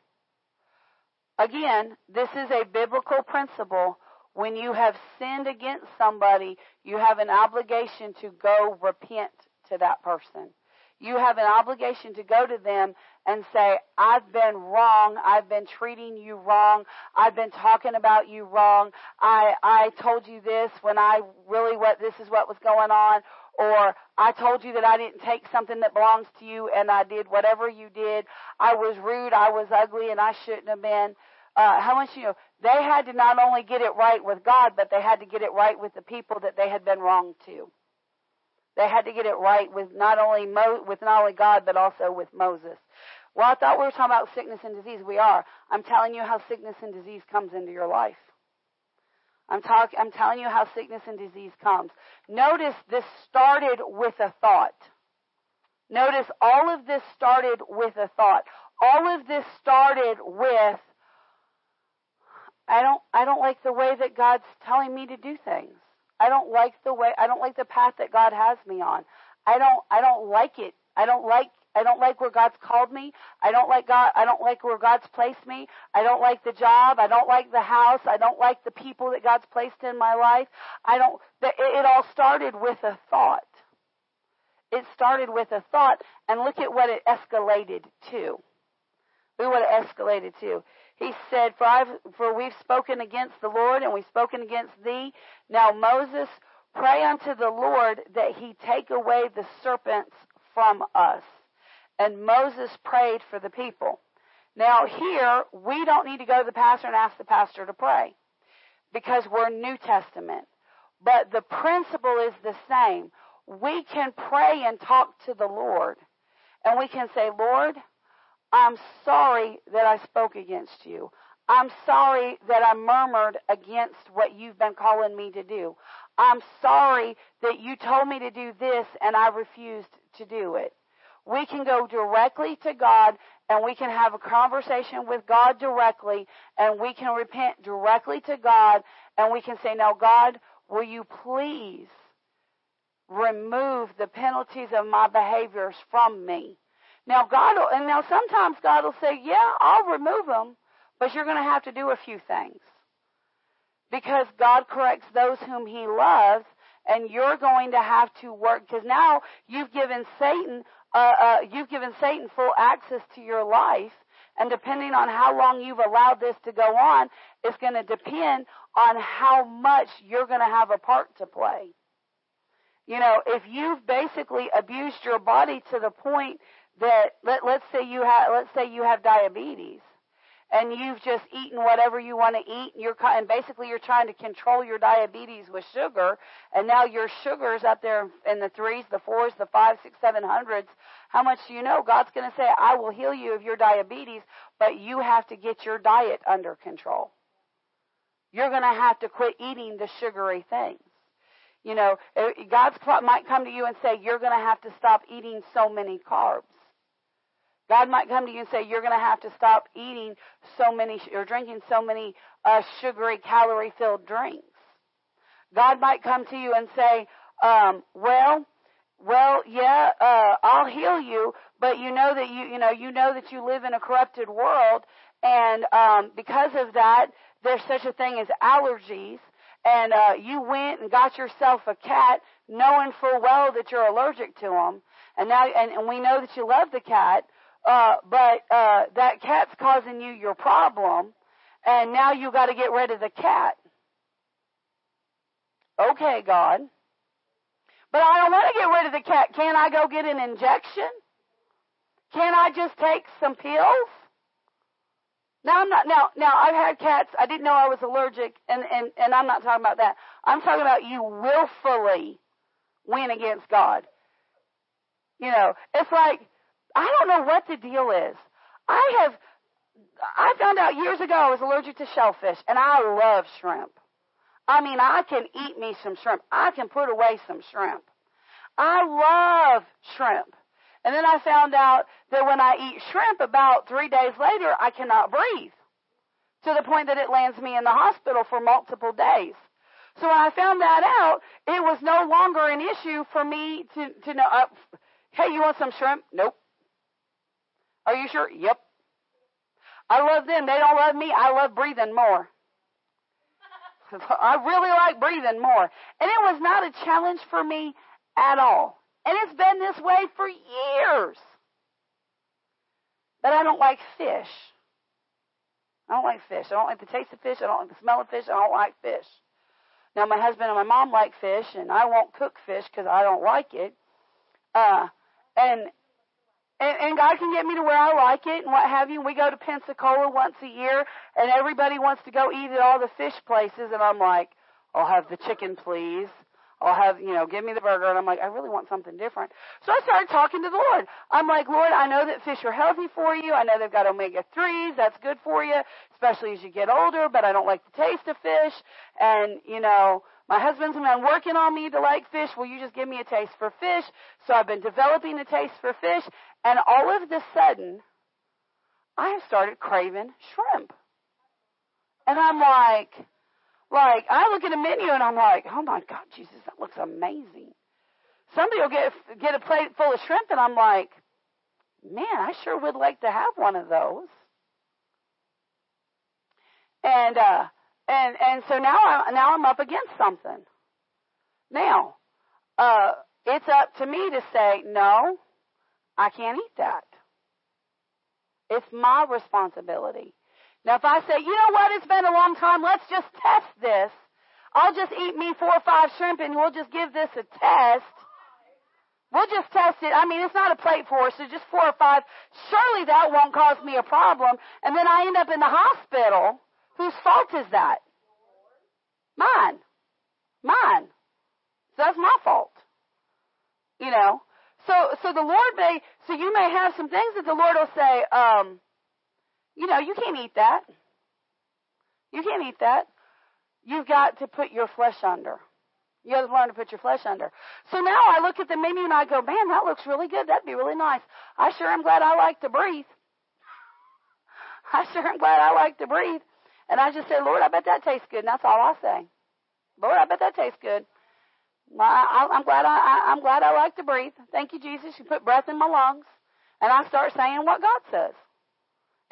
Again, this is a biblical principle. When you have sinned against somebody, you have an obligation to go repent to that person. You have an obligation to go to them and say, I've been wrong. I've been treating you wrong. I've been talking about you wrong. I, I told you this when I really what, this is what was going on. Or I told you that I didn't take something that belongs to you and I did whatever you did. I was rude. I was ugly and I shouldn't have been. Uh, how much you know? They had to not only get it right with God, but they had to get it right with the people that they had been wrong to. They had to get it right with not only Mo, with not only God but also with Moses. Well, I thought we were talking about sickness and disease. We are. I'm telling you how sickness and disease comes into your life. I'm talking. I'm telling you how sickness and disease comes. Notice this started with a thought. Notice all of this started with a thought. All of this started with I don't I don't like the way that God's telling me to do things. I don't like the way I don't like the path that God has me on. I don't I don't like it. I don't like I don't like where God's called me. I don't like God I don't like where God's placed me. I don't like the job. I don't like the house. I don't like the people that God's placed in my life. I don't it, all started with a thought. It started with a thought and look at what it escalated to. Look what it escalated to. He said, for, I've, for we've spoken against the Lord and we've spoken against thee. Now Moses, pray unto the Lord that he take away the serpents from us. And Moses prayed for the people. Now here, we don't need to go to the pastor and ask the pastor to pray because we're New Testament. But the principle is the same. We can pray and talk to the Lord and we can say, Lord, I'm sorry that I spoke against you. I'm sorry that I murmured against what you've been calling me to do. I'm sorry that you told me to do this and I refused to do it. We can go directly to God and we can have a conversation with God directly and we can repent directly to God and we can say, now God, will you please remove the penalties of my behaviors from me? Now God will, and now sometimes God will say, yeah, I'll remove them, but you're going to have to do a few things. Because God corrects those whom He loves, and you're going to have to work, because now you've given Satan, uh, uh, you've given Satan full access to your life, and depending on how long you've allowed this to go on, it's going to depend on how much you're going to have a part to play. You know, if you've basically abused your body to the point that let, let's say you have let's say you have diabetes and you've just eaten whatever you want to eat and you're and basically you're trying to control your diabetes with sugar and now your sugar's up there in the threes the fours the five six seven hundreds how much do you know? God's going to say i will heal you of your diabetes but you have to get your diet under control. You're going to have to quit eating the sugary things. You know eh, god's might come to you and say you're going to have to stop eating so many carbs God might come to you and say, you're going to have to stop eating so many or drinking so many uh, sugary, calorie filled drinks. God might come to you and say, um, well, well, yeah, uh, I'll heal you, but you know that you, you know, you know that you live in a corrupted world, and um, because of that, there's such a thing as allergies, and uh, you went and got yourself a cat, knowing full well that you're allergic to them, and now, and, and we know that you love the cat, uh, but uh, that cat's causing you your problem, and now you got to get rid of the cat. Okay, God. But I don't want to get rid of the cat. Can I go get an injection? Can I just take some pills? Now I'm not now now I've had cats. I didn't know I was allergic and, and, and I'm not talking about that. I'm talking about you willfully went against God. You know, it's like I don't know what the deal is. I have, I found out years ago I was allergic to shellfish, and I love shrimp. I mean, I can eat me some shrimp. I can put away some shrimp. I love shrimp. And then I found out that when I eat shrimp, about three days later, I cannot breathe to the point that it lands me in the hospital for multiple days. So when I found that out, it was no longer an issue for me to, to know, uh, hey, you want some shrimp? Nope. Are you sure? Yep. I love them. They don't love me. I love breathing more. I really like breathing more. And it was not a challenge for me at all. And it's been this way for years. But I don't like fish. I don't like fish. I don't like the taste of fish. I don't like the smell of fish. I don't like fish. Now my husband and my mom like fish, and I won't cook fish because I don't like it. Uh, and and, and God can get me to where I like it and what have you. We go to Pensacola once a year, and everybody wants to go eat at all the fish places, and I'm like, I'll have the chicken, please. I'll have, you know, give me the burger. And I'm like, I really want something different. So I started talking to the Lord. I'm like, Lord, I know that fish are healthy for you. I know they've got omega 3s. That's good for you, especially as you get older, but I don't like the taste of fish. And, you know, my husband's been working on me to like fish. Will you just give me a taste for fish? So I've been developing a taste for fish. And all of a sudden, I have started craving shrimp. And I'm like, like, I look at a menu and I'm like, oh my God, Jesus, that looks amazing. Somebody will get, get a plate full of shrimp and I'm like, man, I sure would like to have one of those. And, uh, and, and so now I'm, now I'm up against something. Now, uh, it's up to me to say, no, I can't eat that. It's my responsibility. Now, if I say, you know what, it's been a long time, let's just test this. I'll just eat me four or five shrimp and we'll just give this a test. We'll just test it. I mean, it's not a plate for us, so just four or five. Surely that won't cause me a problem. And then I end up in the hospital. Whose fault is that? Mine. Mine. So that's my fault. You know. So so the Lord may so you may have some things that the Lord will say, um, you know, you can't eat that. You can't eat that. You've got to put your flesh under. You have to learn to put your flesh under. So now I look at the menu and I go, man, that looks really good. That'd be really nice. I sure am glad I like to breathe. I sure am glad I like to breathe. And I just say, Lord, I bet that tastes good. And that's all I say. Lord, I bet that tastes good. I, am glad I, I'm glad I like to breathe. Thank you, Jesus. You put breath in my lungs. And I start saying what God says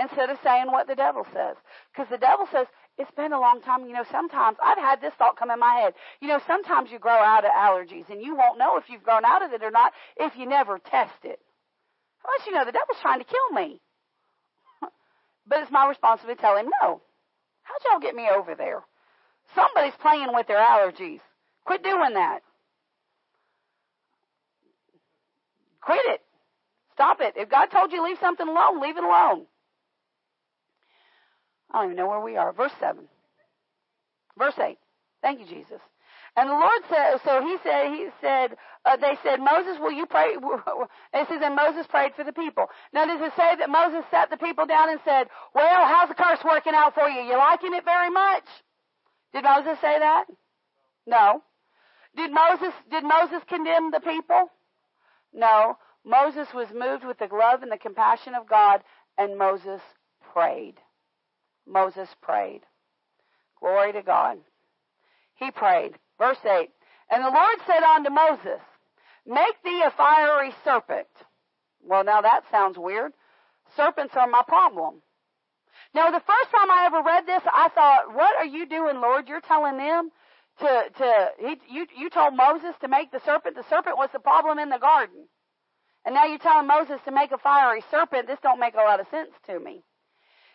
instead of saying what the devil says. Because the devil says, it's been a long time. You know, sometimes I've had this thought come in my head. You know, sometimes you grow out of allergies and you won't know if you've grown out of it or not if you never test it. Much you know the devil's trying to kill me? but it's my responsibility to tell him no. How'd y'all get me over there? Somebody's playing with their allergies. Quit doing that. Quit it. Stop it. If God told you leave something alone, leave it alone. I don't even know where we are. Verse 7. Verse 8. Thank you, Jesus. And the Lord said, so he said, he said, uh, they said, Moses, will you pray? It says, and Moses prayed for the people. Now, does it say that Moses sat the people down and said, well, how's the curse working out for you? You liking it very much? Did Moses say that? No. Did Moses, did Moses condemn the people? No. Moses was moved with the love and the compassion of God, and Moses prayed. Moses prayed. Glory to God. He prayed. Verse 8. And the Lord said unto Moses, Make thee a fiery serpent. Well, now that sounds weird. Serpents are my problem. Now, the first time I ever read this, I thought, what are you doing, Lord? You're telling them to, to, he, you, you told Moses to make the serpent. The serpent was the problem in the garden. And now you're telling Moses to make a fiery serpent. This don't make a lot of sense to me.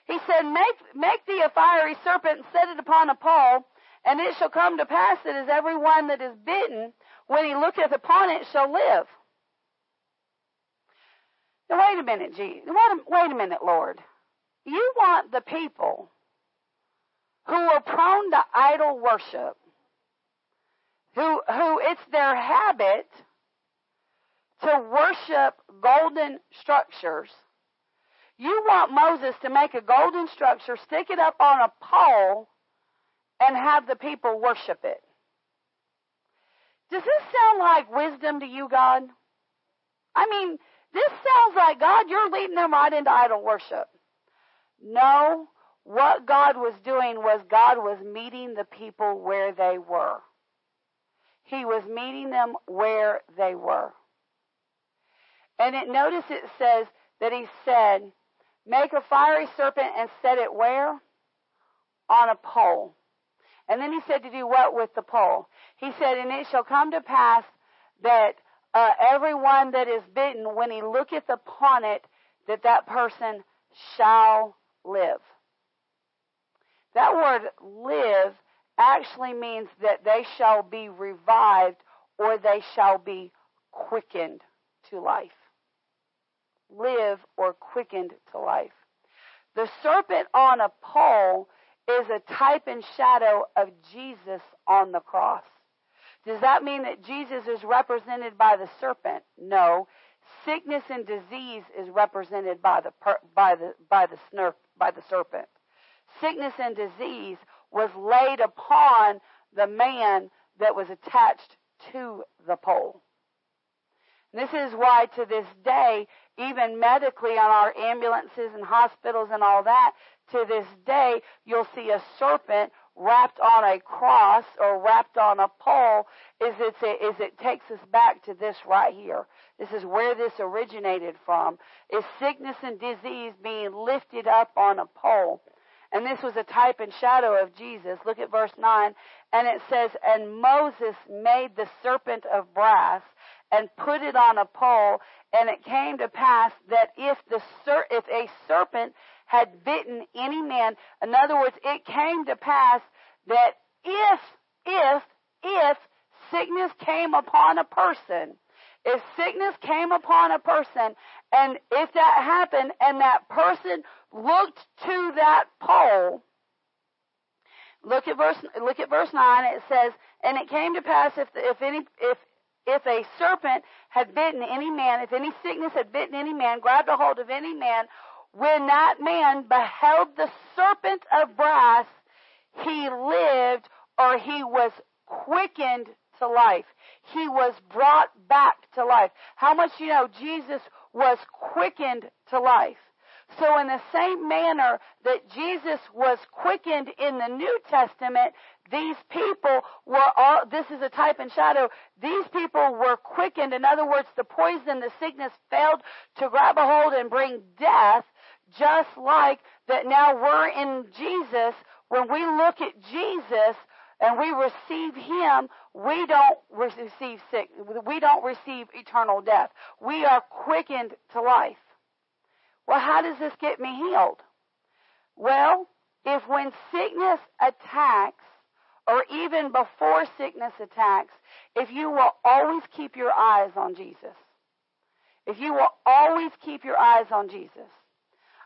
He said, make, make thee a fiery serpent and set it upon a pole, and it shall come to pass that as every one that is bitten, when he looketh upon it, shall live. Now wait a minute, Jesus. Wait a, wait a minute, Lord. You want the people who are prone to idol worship, who, who it's their habit to worship golden structures you want Moses to make a golden structure, stick it up on a pole, and have the people worship it. Does this sound like wisdom to you, God? I mean, this sounds like, God, you're leading them right into idol worship. No, what God was doing was God was meeting the people where they were. He was meeting them where they were. And it notice it says that he said, Make a fiery serpent and set it where? On a pole. And then he said to do what with the pole? He said, And it shall come to pass that uh, everyone that is bitten, when he looketh upon it, that that person shall live. That word live actually means that they shall be revived or they shall be quickened to life live or quickened to life. The serpent on a pole is a type and shadow of Jesus on the cross. Does that mean that Jesus is represented by the serpent? No. Sickness and disease is represented by the by the by the snurf, by the serpent. Sickness and disease was laid upon the man that was attached to the pole. This is why to this day, even medically on our ambulances and hospitals and all that, to this day, you'll see a serpent wrapped on a cross or wrapped on a pole is it, is it takes us back to this right here. This is where this originated from. Is sickness and disease being lifted up on a pole. And this was a type and shadow of Jesus. Look at verse 9. And it says, And Moses made the serpent of brass and put it on a pole. And it came to pass that if the ser- if a serpent had bitten any man, in other words, it came to pass that if, if, if sickness came upon a person, if sickness came upon a person, and if that happened, and that person looked to that pole, look at verse look at verse nine. It says, "And it came to pass if the, if any if if a serpent had bitten any man, if any sickness had bitten any man, grabbed a hold of any man, when that man beheld the serpent of brass, he lived or he was quickened to life. He was brought back to life. How much you know Jesus was quickened to life? So in the same manner that Jesus was quickened in the New Testament, these people were all, this is a type and shadow, these people were quickened. In other words, the poison, the sickness failed to grab a hold and bring death, just like that now we're in Jesus. When we look at Jesus, and we receive him, we don't receive sick, we don't receive eternal death. We are quickened to life. Well, how does this get me healed? Well, if when sickness attacks, or even before sickness attacks, if you will always keep your eyes on Jesus, if you will always keep your eyes on Jesus.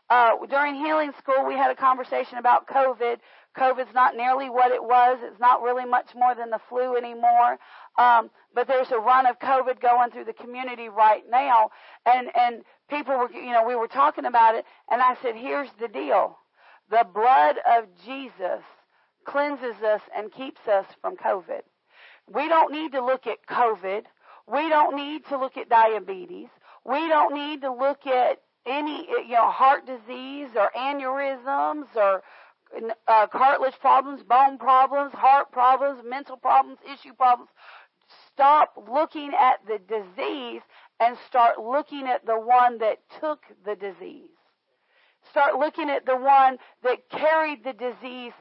Uh, during healing school, we had a conversation about COVID COVID's not nearly what it was. It's not really much more than the flu anymore. Um, but there's a run of COVID going through the community right now, and and people were, you know, we were talking about it, and I said, here's the deal: the blood of Jesus cleanses us and keeps us from COVID. We don't need to look at COVID. We don't need to look at diabetes. We don't need to look at any, you know, heart disease or aneurysms or uh, cartilage problems, bone problems, heart problems, mental problems, issue problems. Stop looking at the disease and start looking at the one that took the disease. Start looking at the one that carried the disease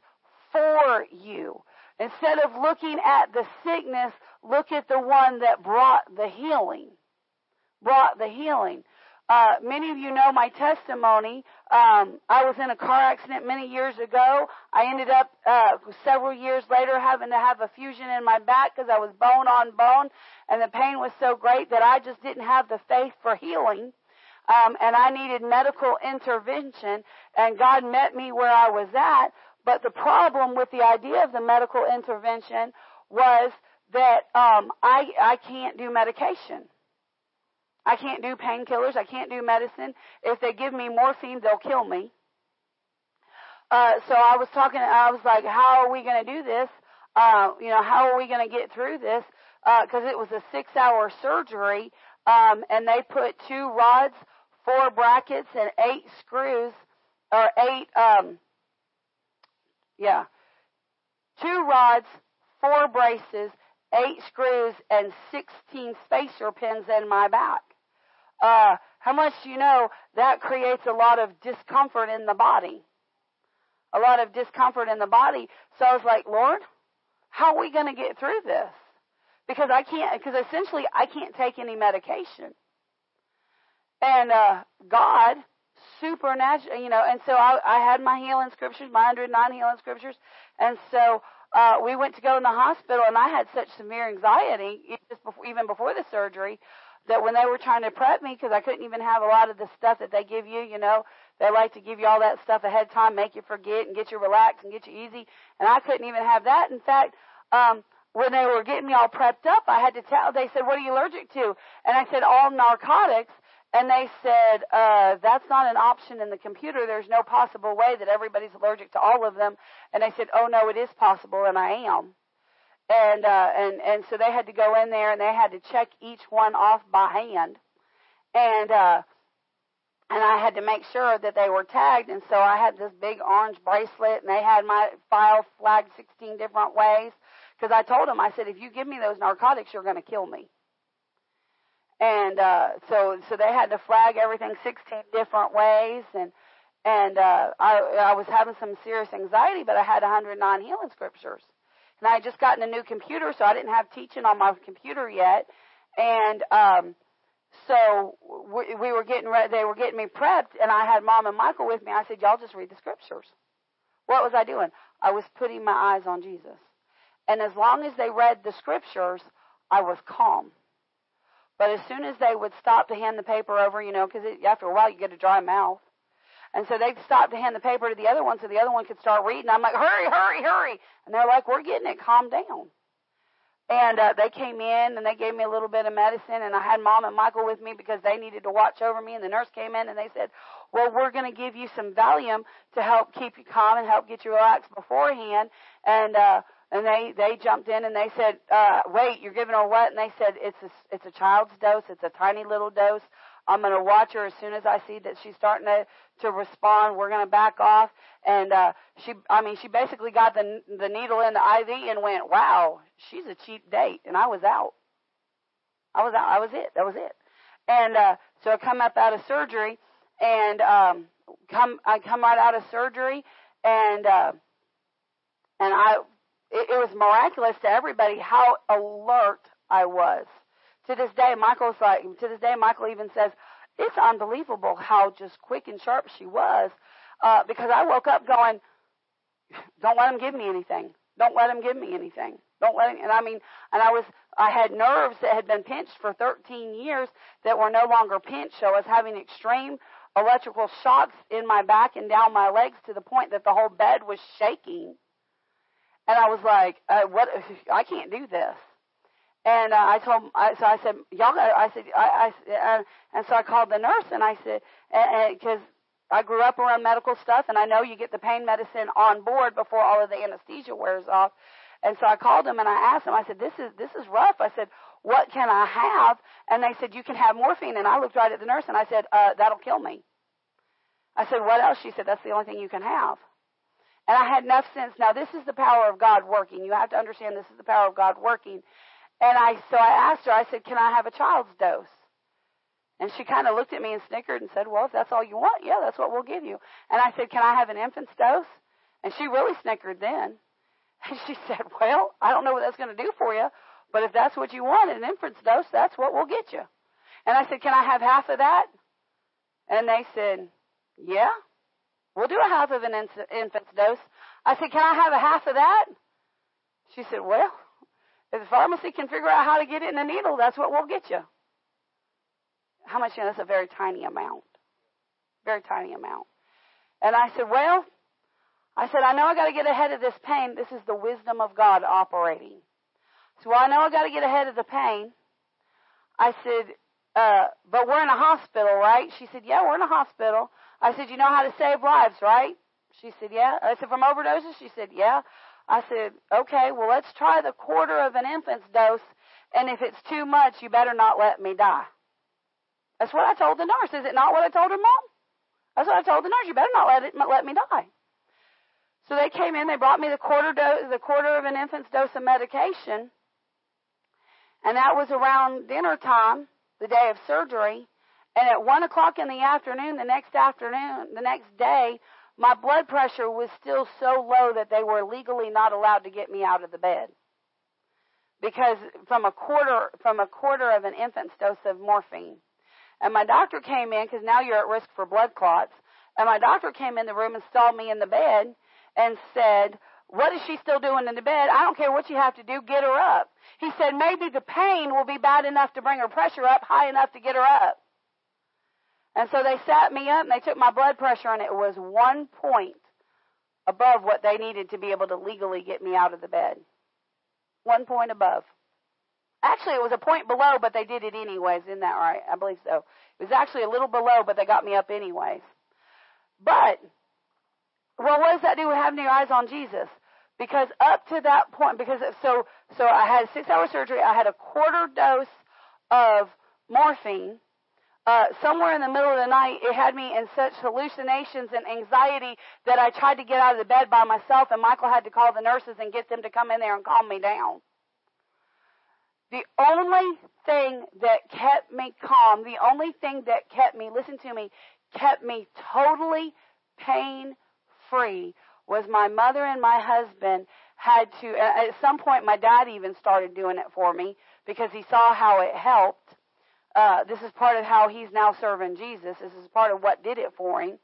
for you. Instead of looking at the sickness, look at the one that brought the healing. Brought the healing. Uh, many of you know my testimony. Um, I was in a car accident many years ago. I ended up uh, several years later having to have a fusion in my back because I was bone on bone, and the pain was so great that I just didn't have the faith for healing. Um, and I needed medical intervention, and God met me where I was at. But the problem with the idea of the medical intervention was that um, I I can't do medication. I can't do painkillers. I can't do medicine. If they give me morphine, they'll kill me. Uh, so I was talking, I was like, how are we going to do this? Uh, you know, how are we going to get through this? Because uh, it was a six hour surgery, um, and they put two rods, four brackets, and eight screws, or eight, um, yeah, two rods, four braces, eight screws, and 16 spacer pins in my back. Uh, how much do you know that creates a lot of discomfort in the body? A lot of discomfort in the body. So I was like, Lord, how are we going to get through this? Because I can't, because essentially I can't take any medication. And, uh, God, supernatural, you know, and so I, I had my healing scriptures, my 109 healing scriptures, and so, uh, we went to go in the hospital and I had such severe anxiety, just even before the surgery, that when they were trying to prep me, because I couldn't even have a lot of the stuff that they give you, you know, they like to give you all that stuff ahead of time, make you forget and get you relaxed and get you easy. And I couldn't even have that. In fact, um, when they were getting me all prepped up, I had to tell, they said, what are you allergic to? And I said, all narcotics. And they said, uh, that's not an option in the computer. There's no possible way that everybody's allergic to all of them. And I said, oh no, it is possible, and I am. And, uh, and, and so they had to go in there and they had to check each one off by hand. And, uh, and I had to make sure that they were tagged. And so I had this big orange bracelet, and they had my file flagged 16 different ways. Because I told them, I said, if you give me those narcotics, you're going to kill me. And uh, so, so they had to flag everything 16 different ways, and and uh, I I was having some serious anxiety, but I had 109 healing scriptures, and I had just gotten a new computer, so I didn't have teaching on my computer yet, and um, so we, we were getting ready, they were getting me prepped, and I had Mom and Michael with me. I said, "Y'all just read the scriptures." What was I doing? I was putting my eyes on Jesus, and as long as they read the scriptures, I was calm. But as soon as they would stop to hand the paper over, you know, because after a while you get a dry mouth. And so they'd stop to hand the paper to the other one so the other one could start reading. I'm like, hurry, hurry, hurry. And they're like, we're getting it. Calm down. And uh, they came in and they gave me a little bit of medicine, and I had Mom and Michael with me because they needed to watch over me. And the nurse came in and they said, "Well, we're going to give you some Valium to help keep you calm and help get you relaxed beforehand." And uh, and they they jumped in and they said, uh, "Wait, you're giving her what?" And they said, "It's a it's a child's dose. It's a tiny little dose. I'm going to watch her as soon as I see that she's starting to to respond. We're going to back off." And uh, she, I mean, she basically got the the needle in the IV and went, "Wow, she's a cheap date." And I was out. I was out. I was it. That was it. And uh, so I come up out of surgery, and um, come I come right out of surgery, and uh, and I it, it was miraculous to everybody how alert I was. To this day, Michael's like, to this day, Michael even says, it's unbelievable how just quick and sharp she was. Uh, because I woke up going, don't let him give me anything. Don't let him give me anything. Don't let him, and I mean, and I was, I had nerves that had been pinched for 13 years that were no longer pinched. So I was having extreme electrical shocks in my back and down my legs to the point that the whole bed was shaking. And I was like, uh, what, I can't do this. And uh, I told, I, so I said, y'all I said, I, I, uh, and so I called the nurse and I said, because I grew up around medical stuff and I know you get the pain medicine on board before all of the anesthesia wears off. And so I called him and I asked him, I said, this is, this is rough. I said, what can I have? And they said, you can have morphine. And I looked right at the nurse and I said, uh, that'll kill me. I said, what else? She said, that's the only thing you can have. And I had enough sense. Now, this is the power of God working. You have to understand this is the power of God working. And I, so I asked her, I said, can I have a child's dose? And she kind of looked at me and snickered and said, well, if that's all you want, yeah, that's what we'll give you. And I said, can I have an infant's dose? And she really snickered then. And she said, well, I don't know what that's going to do for you, but if that's what you want, an infant's dose, that's what we'll get you. And I said, can I have half of that? And they said, yeah. We'll do a half of an infant's dose. I said, Can I have a half of that? She said, Well, if the pharmacy can figure out how to get it in a needle, that's what we'll get you. How much? You know, that's a very tiny amount. Very tiny amount. And I said, Well, I said, I know I got to get ahead of this pain. This is the wisdom of God operating. So well, I know I got to get ahead of the pain. I said, uh, but we're in a hospital, right? She said, yeah, we're in a hospital. I said, You know how to save lives, right? She said, Yeah. I said, From overdoses? She said, Yeah. I said, Okay, well, let's try the quarter of an infant's dose, and if it's too much, you better not let me die. That's what I told the nurse. Is it not what I told her mom? That's what I told the nurse. You better not let it let me die. So they came in. They brought me the quarter dose, the quarter of an infant's dose of medication, and that was around dinner time, the day of surgery. And at one o'clock in the afternoon, the next afternoon, the next day, my blood pressure was still so low that they were legally not allowed to get me out of the bed. Because from a quarter, from a quarter of an infant's dose of morphine. And my doctor came in, because now you're at risk for blood clots. And my doctor came in the room and saw me in the bed and said, what is she still doing in the bed? I don't care what you have to do, get her up. He said, maybe the pain will be bad enough to bring her pressure up high enough to get her up. And so they sat me up and they took my blood pressure and it was one point above what they needed to be able to legally get me out of the bed. one point above. Actually, it was a point below, but they did it anyways. Isn't that right? I believe so. It was actually a little below, but they got me up anyways. But, well, what does that do with having your eyes on Jesus? Because up to that point, because so so I had six hour surgery. I had a quarter dose of morphine. Uh, somewhere in the middle of the night, it had me in such hallucinations and anxiety that I tried to get out of the bed by myself, and Michael had to call the nurses and get them to come in there and calm me down. The only thing that kept me calm, the only thing that kept me, listen to me, kept me totally pain free was my mother and my husband had to, at some point my dad even started doing it for me because he saw how it helped. Uh, this is part of how he's now serving Jesus. This is part of what did it for him.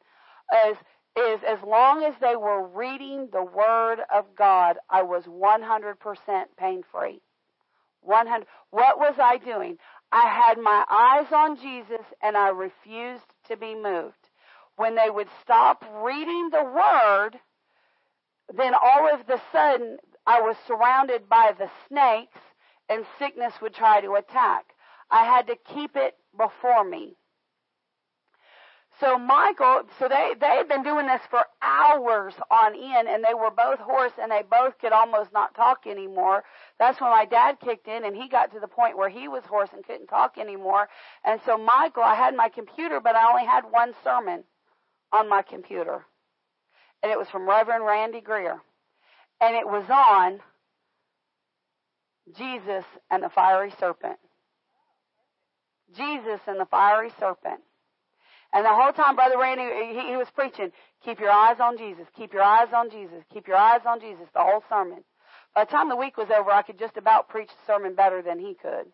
Is, is as long as they were reading the Word of God, I was 100% pain free. 100. What was I doing? I had my eyes on Jesus and I refused to be moved. When they would stop reading the Word, then all of the sudden I was surrounded by the snakes and sickness would try to attack. I had to keep it before me. So Michael, so they, they had been doing this for hours on end and they were both hoarse and they both could almost not talk anymore. That's when my dad kicked in and he got to the point where he was hoarse and couldn't talk anymore. And so Michael, I had my computer, but I only had one sermon on my computer. And it was from Reverend Randy Greer. And it was on Jesus and the fiery serpent. Jesus and the fiery serpent. And the whole time, Brother Randy, he, he was preaching, keep your eyes on Jesus, keep your eyes on Jesus, keep your eyes on Jesus, the whole sermon. By the time the week was over, I could just about preach the sermon better than he could.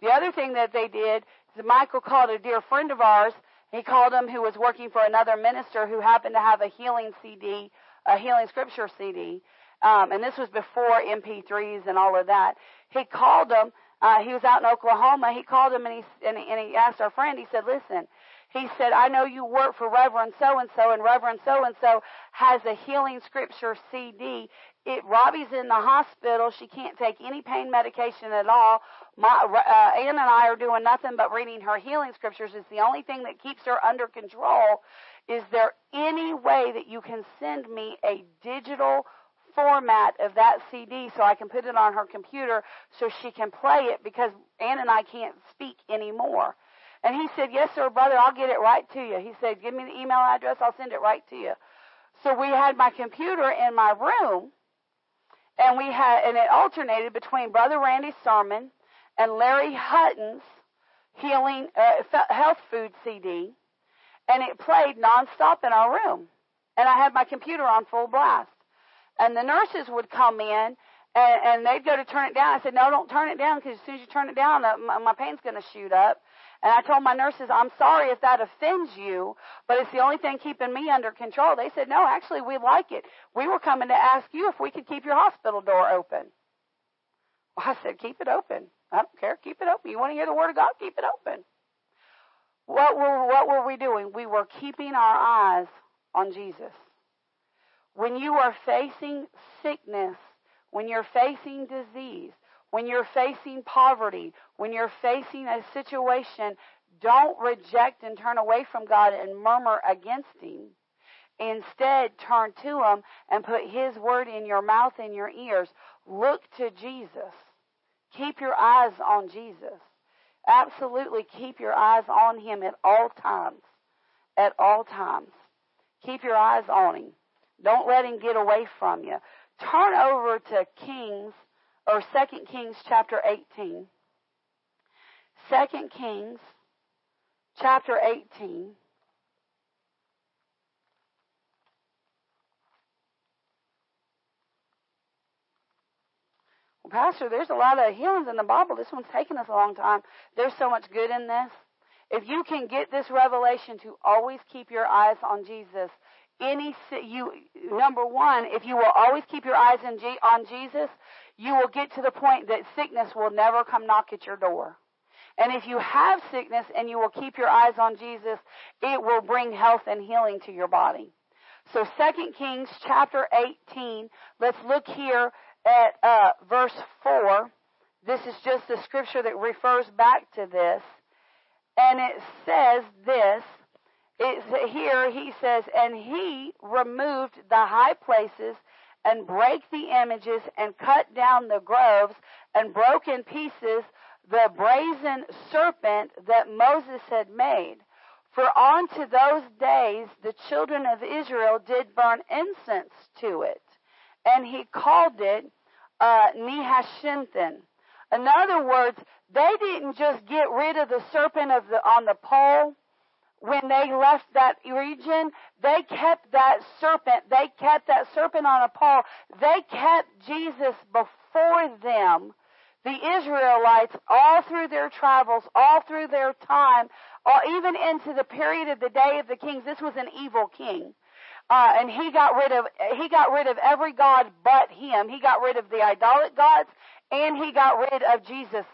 The other thing that they did is Michael called a dear friend of ours. He called him who was working for another minister who happened to have a healing CD, a healing scripture CD. Um, and this was before MP3s and all of that. He called him. Uh, he was out in Oklahoma. He called him and he, and he and he asked our friend. He said, "Listen, he said, I know you work for Reverend so and so, and Reverend so and so has a healing scripture CD. It, Robbie's in the hospital. She can't take any pain medication at all. My, uh, Ann and I are doing nothing but reading her healing scriptures. It's the only thing that keeps her under control. Is there any way that you can send me a digital format of that CD so I can put it on her computer so she can play it because Ann and I can't speak anymore? And he said, Yes, sir, brother, I'll get it right to you. He said, Give me the email address, I'll send it right to you. So we had my computer in my room, and we had, and it alternated between Brother Randy's sermon and Larry Hutton's healing, uh, health food CD, and it played nonstop in our room. And I had my computer on full blast. And the nurses would come in and, and they'd go to turn it down. I said, no, don't turn it down because as soon as you turn it down, uh, my, my pain's going to shoot up. And I told my nurses, I'm sorry if that offends you, but it's the only thing keeping me under control. They said, no, actually, we like it. We were coming to ask you if we could keep your hospital door open. Well, I said, keep it open. I don't care. Keep it open. You want to hear the word of God? Keep it open. What were, what were we doing? We were keeping our eyes on Jesus. When you are facing sickness, when you're facing disease, when you're facing poverty, when you're facing a situation, don't reject and turn away from God and murmur against Him. Instead, turn to Him and put His word in your mouth and your ears. Look to Jesus. Keep your eyes on Jesus. Absolutely keep your eyes on Him at all times. At all times. Keep your eyes on Him. Don't let Him get away from you. Turn over to Kings or 2 Kings chapter 18. 2 Kings chapter 18. Well, Pastor, there's a lot of healings in the Bible. This one's taken us a long time. There's so much good in this. If you can get this revelation to always keep your eyes on Jesus, any you number one, if you will always keep your eyes in, on Jesus, you will get to the point that sickness will never come knock at your door. And if you have sickness and you will keep your eyes on Jesus, it will bring health and healing to your body. So 2 Kings chapter 18, let's look here at uh, verse 4. This is just the scripture that refers back to this. And it says this. It's, here he says, And he removed the high places and break the images and cut down the groves and broke in pieces the brazen serpent that Moses had made. For unto those days the children of Israel did burn incense to it. And he called it uh, Nehushtan. In other words, they didn't just get rid of the serpent of the, on the pole when they left that region. They kept that serpent. They kept that serpent on a pole. They kept Jesus before them the Israelites all through their travels, all through their time, even into the period of the day of the kings. This was an evil king. Uh, and he got rid of he got rid of every god but him. He got rid of the idolic gods, and he got rid of Jesus,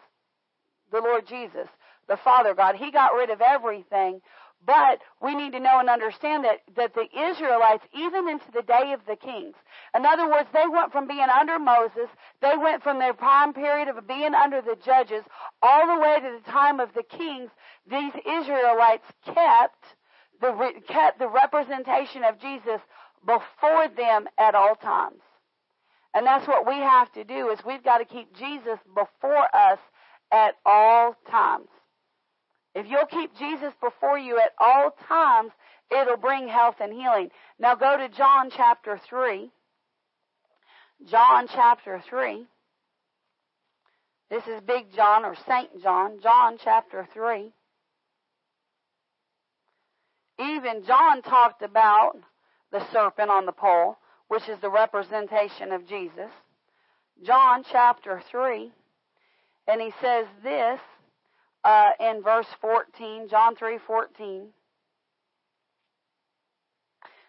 the Lord Jesus, the Father God. He got rid of everything. But we need to know and understand that, that the Israelites, even into the day of the kings, in other words, they went from being under Moses, they went from their prime period of being under the judges, all the way to the time of the kings. These Israelites kept the, kept the representation of Jesus before them at all times. And that's what we have to do is we've got to keep Jesus before us at all times. If you'll keep Jesus before you at all times, it'll bring health and healing. Now go to John chapter 3. John chapter 3. This is Big John or Saint John. John chapter 3. Even John talked about the serpent on the pole, which is the representation of Jesus. John chapter 3. And he says this uh, in verse 14, John 3 14.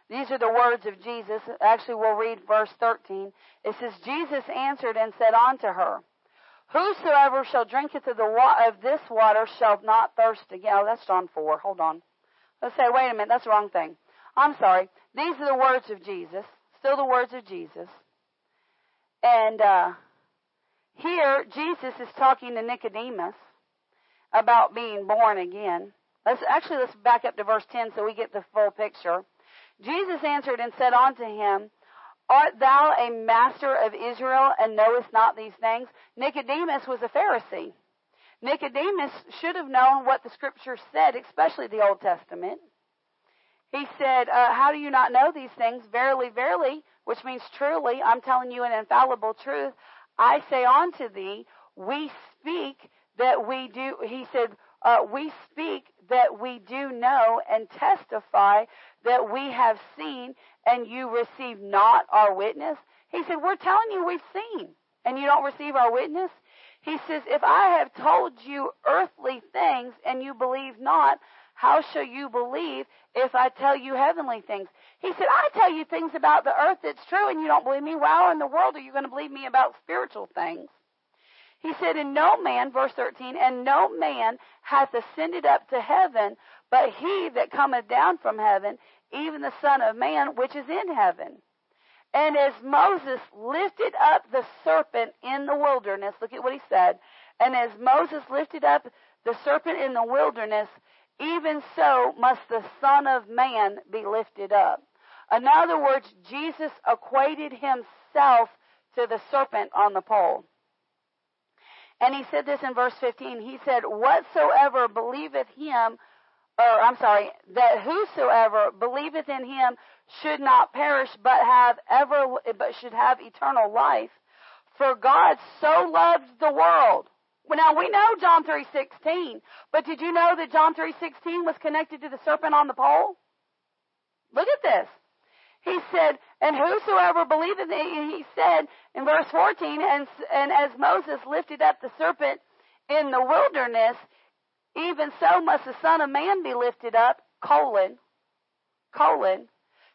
These are the words of Jesus. Actually, we'll read verse 13. It says, Jesus answered and said unto her, Whosoever shall drinketh of, the wa- of this water shall not thirst again. Oh, that's John 4. Hold on. Let's say, wait a minute, that's the wrong thing. I'm sorry. These are the words of Jesus. Still the words of Jesus. And uh, here, Jesus is talking to Nicodemus about being born again. Let's actually let's back up to verse 10 so we get the full picture. Jesus answered and said unto him, Art thou a master of Israel and knowest not these things? Nicodemus was a Pharisee. Nicodemus should have known what the scripture said, especially the Old Testament. He said, uh, How do you not know these things? Verily, verily, which means truly, I'm telling you an infallible truth. I say unto thee, we speak that we do, he said, uh, we speak that we do know and testify that we have seen and you receive not our witness. He said, we're telling you we've seen and you don't receive our witness. He says, if I have told you earthly things and you believe not, how shall you believe if I tell you heavenly things? He said, I tell you things about the earth that's true and you don't believe me. How in the world are you going to believe me about spiritual things? He said, And no man, verse 13, and no man hath ascended up to heaven, but he that cometh down from heaven, even the Son of Man, which is in heaven. And as Moses lifted up the serpent in the wilderness, look at what he said, and as Moses lifted up the serpent in the wilderness, even so must the Son of Man be lifted up. In other words, Jesus equated himself to the serpent on the pole. And he said this in verse 15. He said, Whatsoever believeth him, or I'm sorry, that whosoever believeth in him should not perish, but have ever, but should have eternal life. For God so loved the world. Well, now we know John 3:16, but did you know that John 3:16 was connected to the serpent on the pole? Look at this. He said, and whosoever believeth, he said in verse 14, and, and as Moses lifted up the serpent in the wilderness, even so must the Son of Man be lifted up, colon, colon,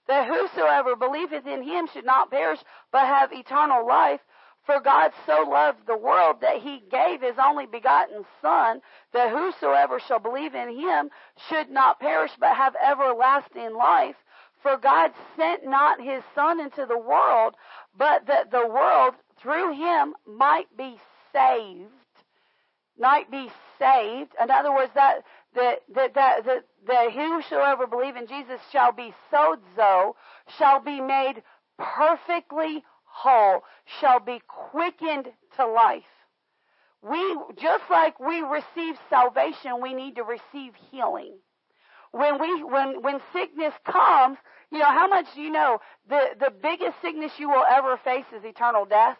that whosoever believeth in him should not perish, but have eternal life. For God so loved the world that he gave his only begotten Son, that whosoever shall believe in him should not perish, but have everlasting life. For God sent not his Son into the world, but that the world through him might be saved. Might be saved. In other words, that that that that that, that whosoever believe in Jesus shall be sozo, shall be made perfectly whole, shall be quickened to life. We just like we receive salvation, we need to receive healing. When we when when sickness comes, you know, how much do you know the, the biggest sickness you will ever face is eternal death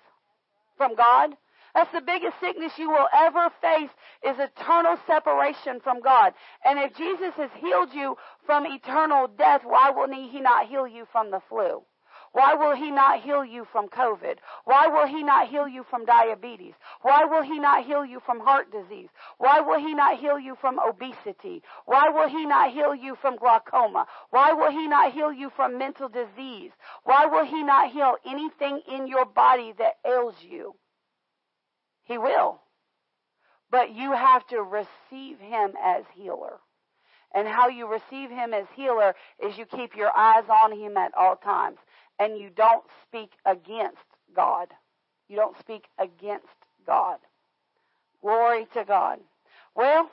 from God? That's the biggest sickness you will ever face is eternal separation from God. And if Jesus has healed you from eternal death, why will he not heal you from the flu? Why will he not heal you from COVID? Why will he not heal you from diabetes? Why will he not heal you from heart disease? Why will he not heal you from obesity? Why will he not heal you from glaucoma? Why will he not heal you from mental disease? Why will he not heal anything in your body that ails you? He will. But you have to receive him as healer. And how you receive him as healer is you keep your eyes on him at all times and you don't speak against God. You don't speak against God. Glory to God. Well,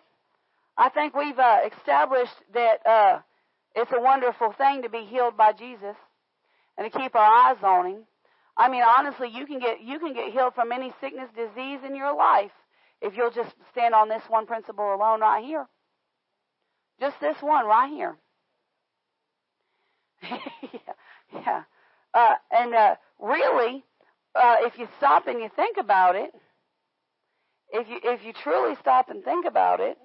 I think we've uh, established that uh, it's a wonderful thing to be healed by Jesus and to keep our eyes on Him. I mean, honestly, you can get you can get healed from any sickness, disease in your life if you'll just stand on this one principle alone right here. Just this one right here. yeah, yeah. Uh, and uh, really, uh, if you stop and you think about it, if you if you truly stop and think about it,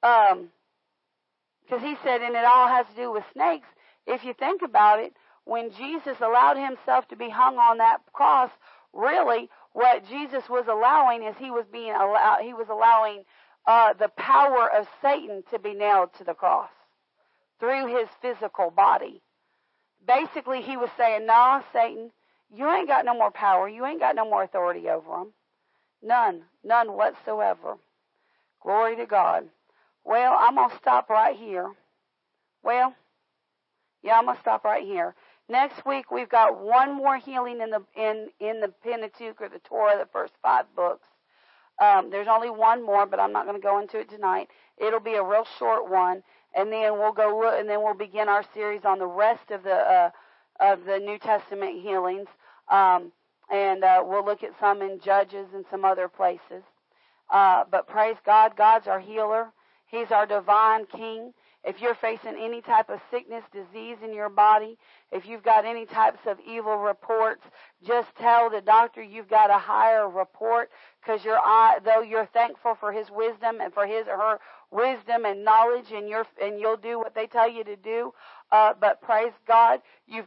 because um, he said, and it all has to do with snakes. If you think about it, when Jesus allowed himself to be hung on that cross, really, what Jesus was allowing is he was being allow, he was allowing uh, the power of Satan to be nailed to the cross through his physical body basically he was saying, Nah, Satan, you ain't got no more power. You ain't got no more authority over them. None. None whatsoever. Glory to God. Well, I'm going to stop right here. Well, yeah, I'm going to stop right here. Next week we've got one more healing in the in in the Pentateuch or the Torah, the first five books. Um, there's only one more, but I'm not going to go into it tonight. It'll be a real short one, and then we'll go look, and then we'll begin our series on the rest of the uh, of the New Testament healings, um, and uh, we'll look at some in Judges and some other places. Uh, but praise God, God's our healer. He's our divine King. If you're facing any type of sickness, disease in your body, if you've got any types of evil reports, just tell the doctor you've got a higher report because your eye, though you're thankful for his wisdom and for his or her wisdom and knowledge and you and you'll do what they tell you to do, uh, but praise God, you've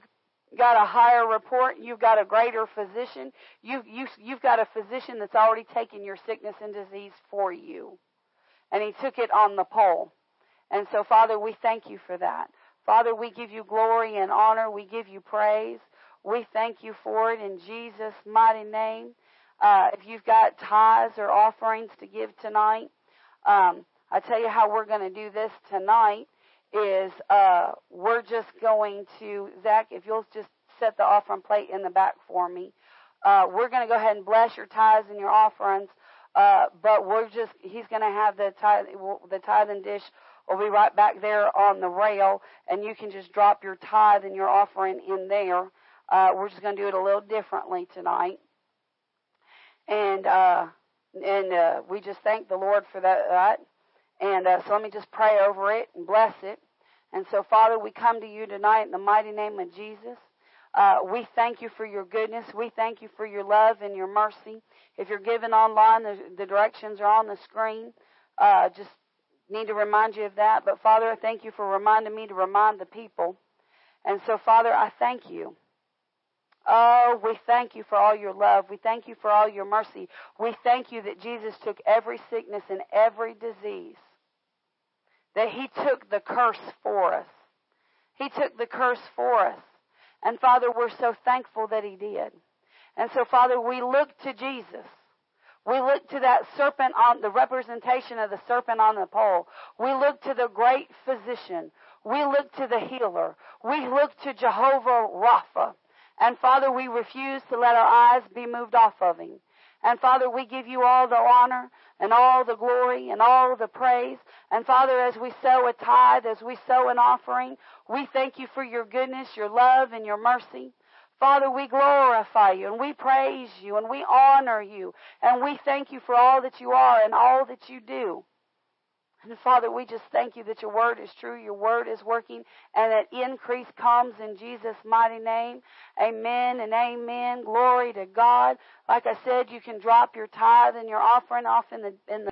got a higher report, you've got a greater physician, you, you, you've got a physician that's already taken your sickness and disease for you. And he took it on the pole. And so, Father, we thank you for that. Father, we give you glory and honor. We give you praise. We thank you for it in Jesus' mighty name. Uh, if you've got tithes or offerings to give tonight, um, I tell you how we're going to do this tonight is uh, we're just going to Zach. If you'll just set the offering plate in the back for me, uh, we're going to go ahead and bless your tithes and your offerings. Uh, but we're just he's going to have the tithe the tithing dish will be right back there on the rail, and you can just drop your tithe and your offering in there. Uh, we're just going to do it a little differently tonight, and uh, and uh, we just thank the Lord for that. Right? And uh, so let me just pray over it and bless it. And so, Father, we come to you tonight in the mighty name of Jesus. Uh, we thank you for your goodness. We thank you for your love and your mercy. If you're giving online, the, the directions are on the screen. Uh, just need to remind you of that. But Father, I thank you for reminding me to remind the people. And so, Father, I thank you. Oh, we thank you for all your love. We thank you for all your mercy. We thank you that Jesus took every sickness and every disease, that he took the curse for us. He took the curse for us. And Father, we're so thankful that he did. And so, Father, we look to Jesus. We look to that serpent on the representation of the serpent on the pole. We look to the great physician. We look to the healer. We look to Jehovah Rapha. And Father, we refuse to let our eyes be moved off of Him. And Father, we give you all the honor and all the glory and all the praise. And Father, as we sow a tithe, as we sow an offering, we thank you for your goodness, your love, and your mercy. Father, we glorify you and we praise you and we honor you and we thank you for all that you are and all that you do. And Father, we just thank you that your word is true, your word is working, and that increase comes in Jesus' mighty name. Amen and amen. Glory to God. Like I said, you can drop your tithe and your offering off in the in the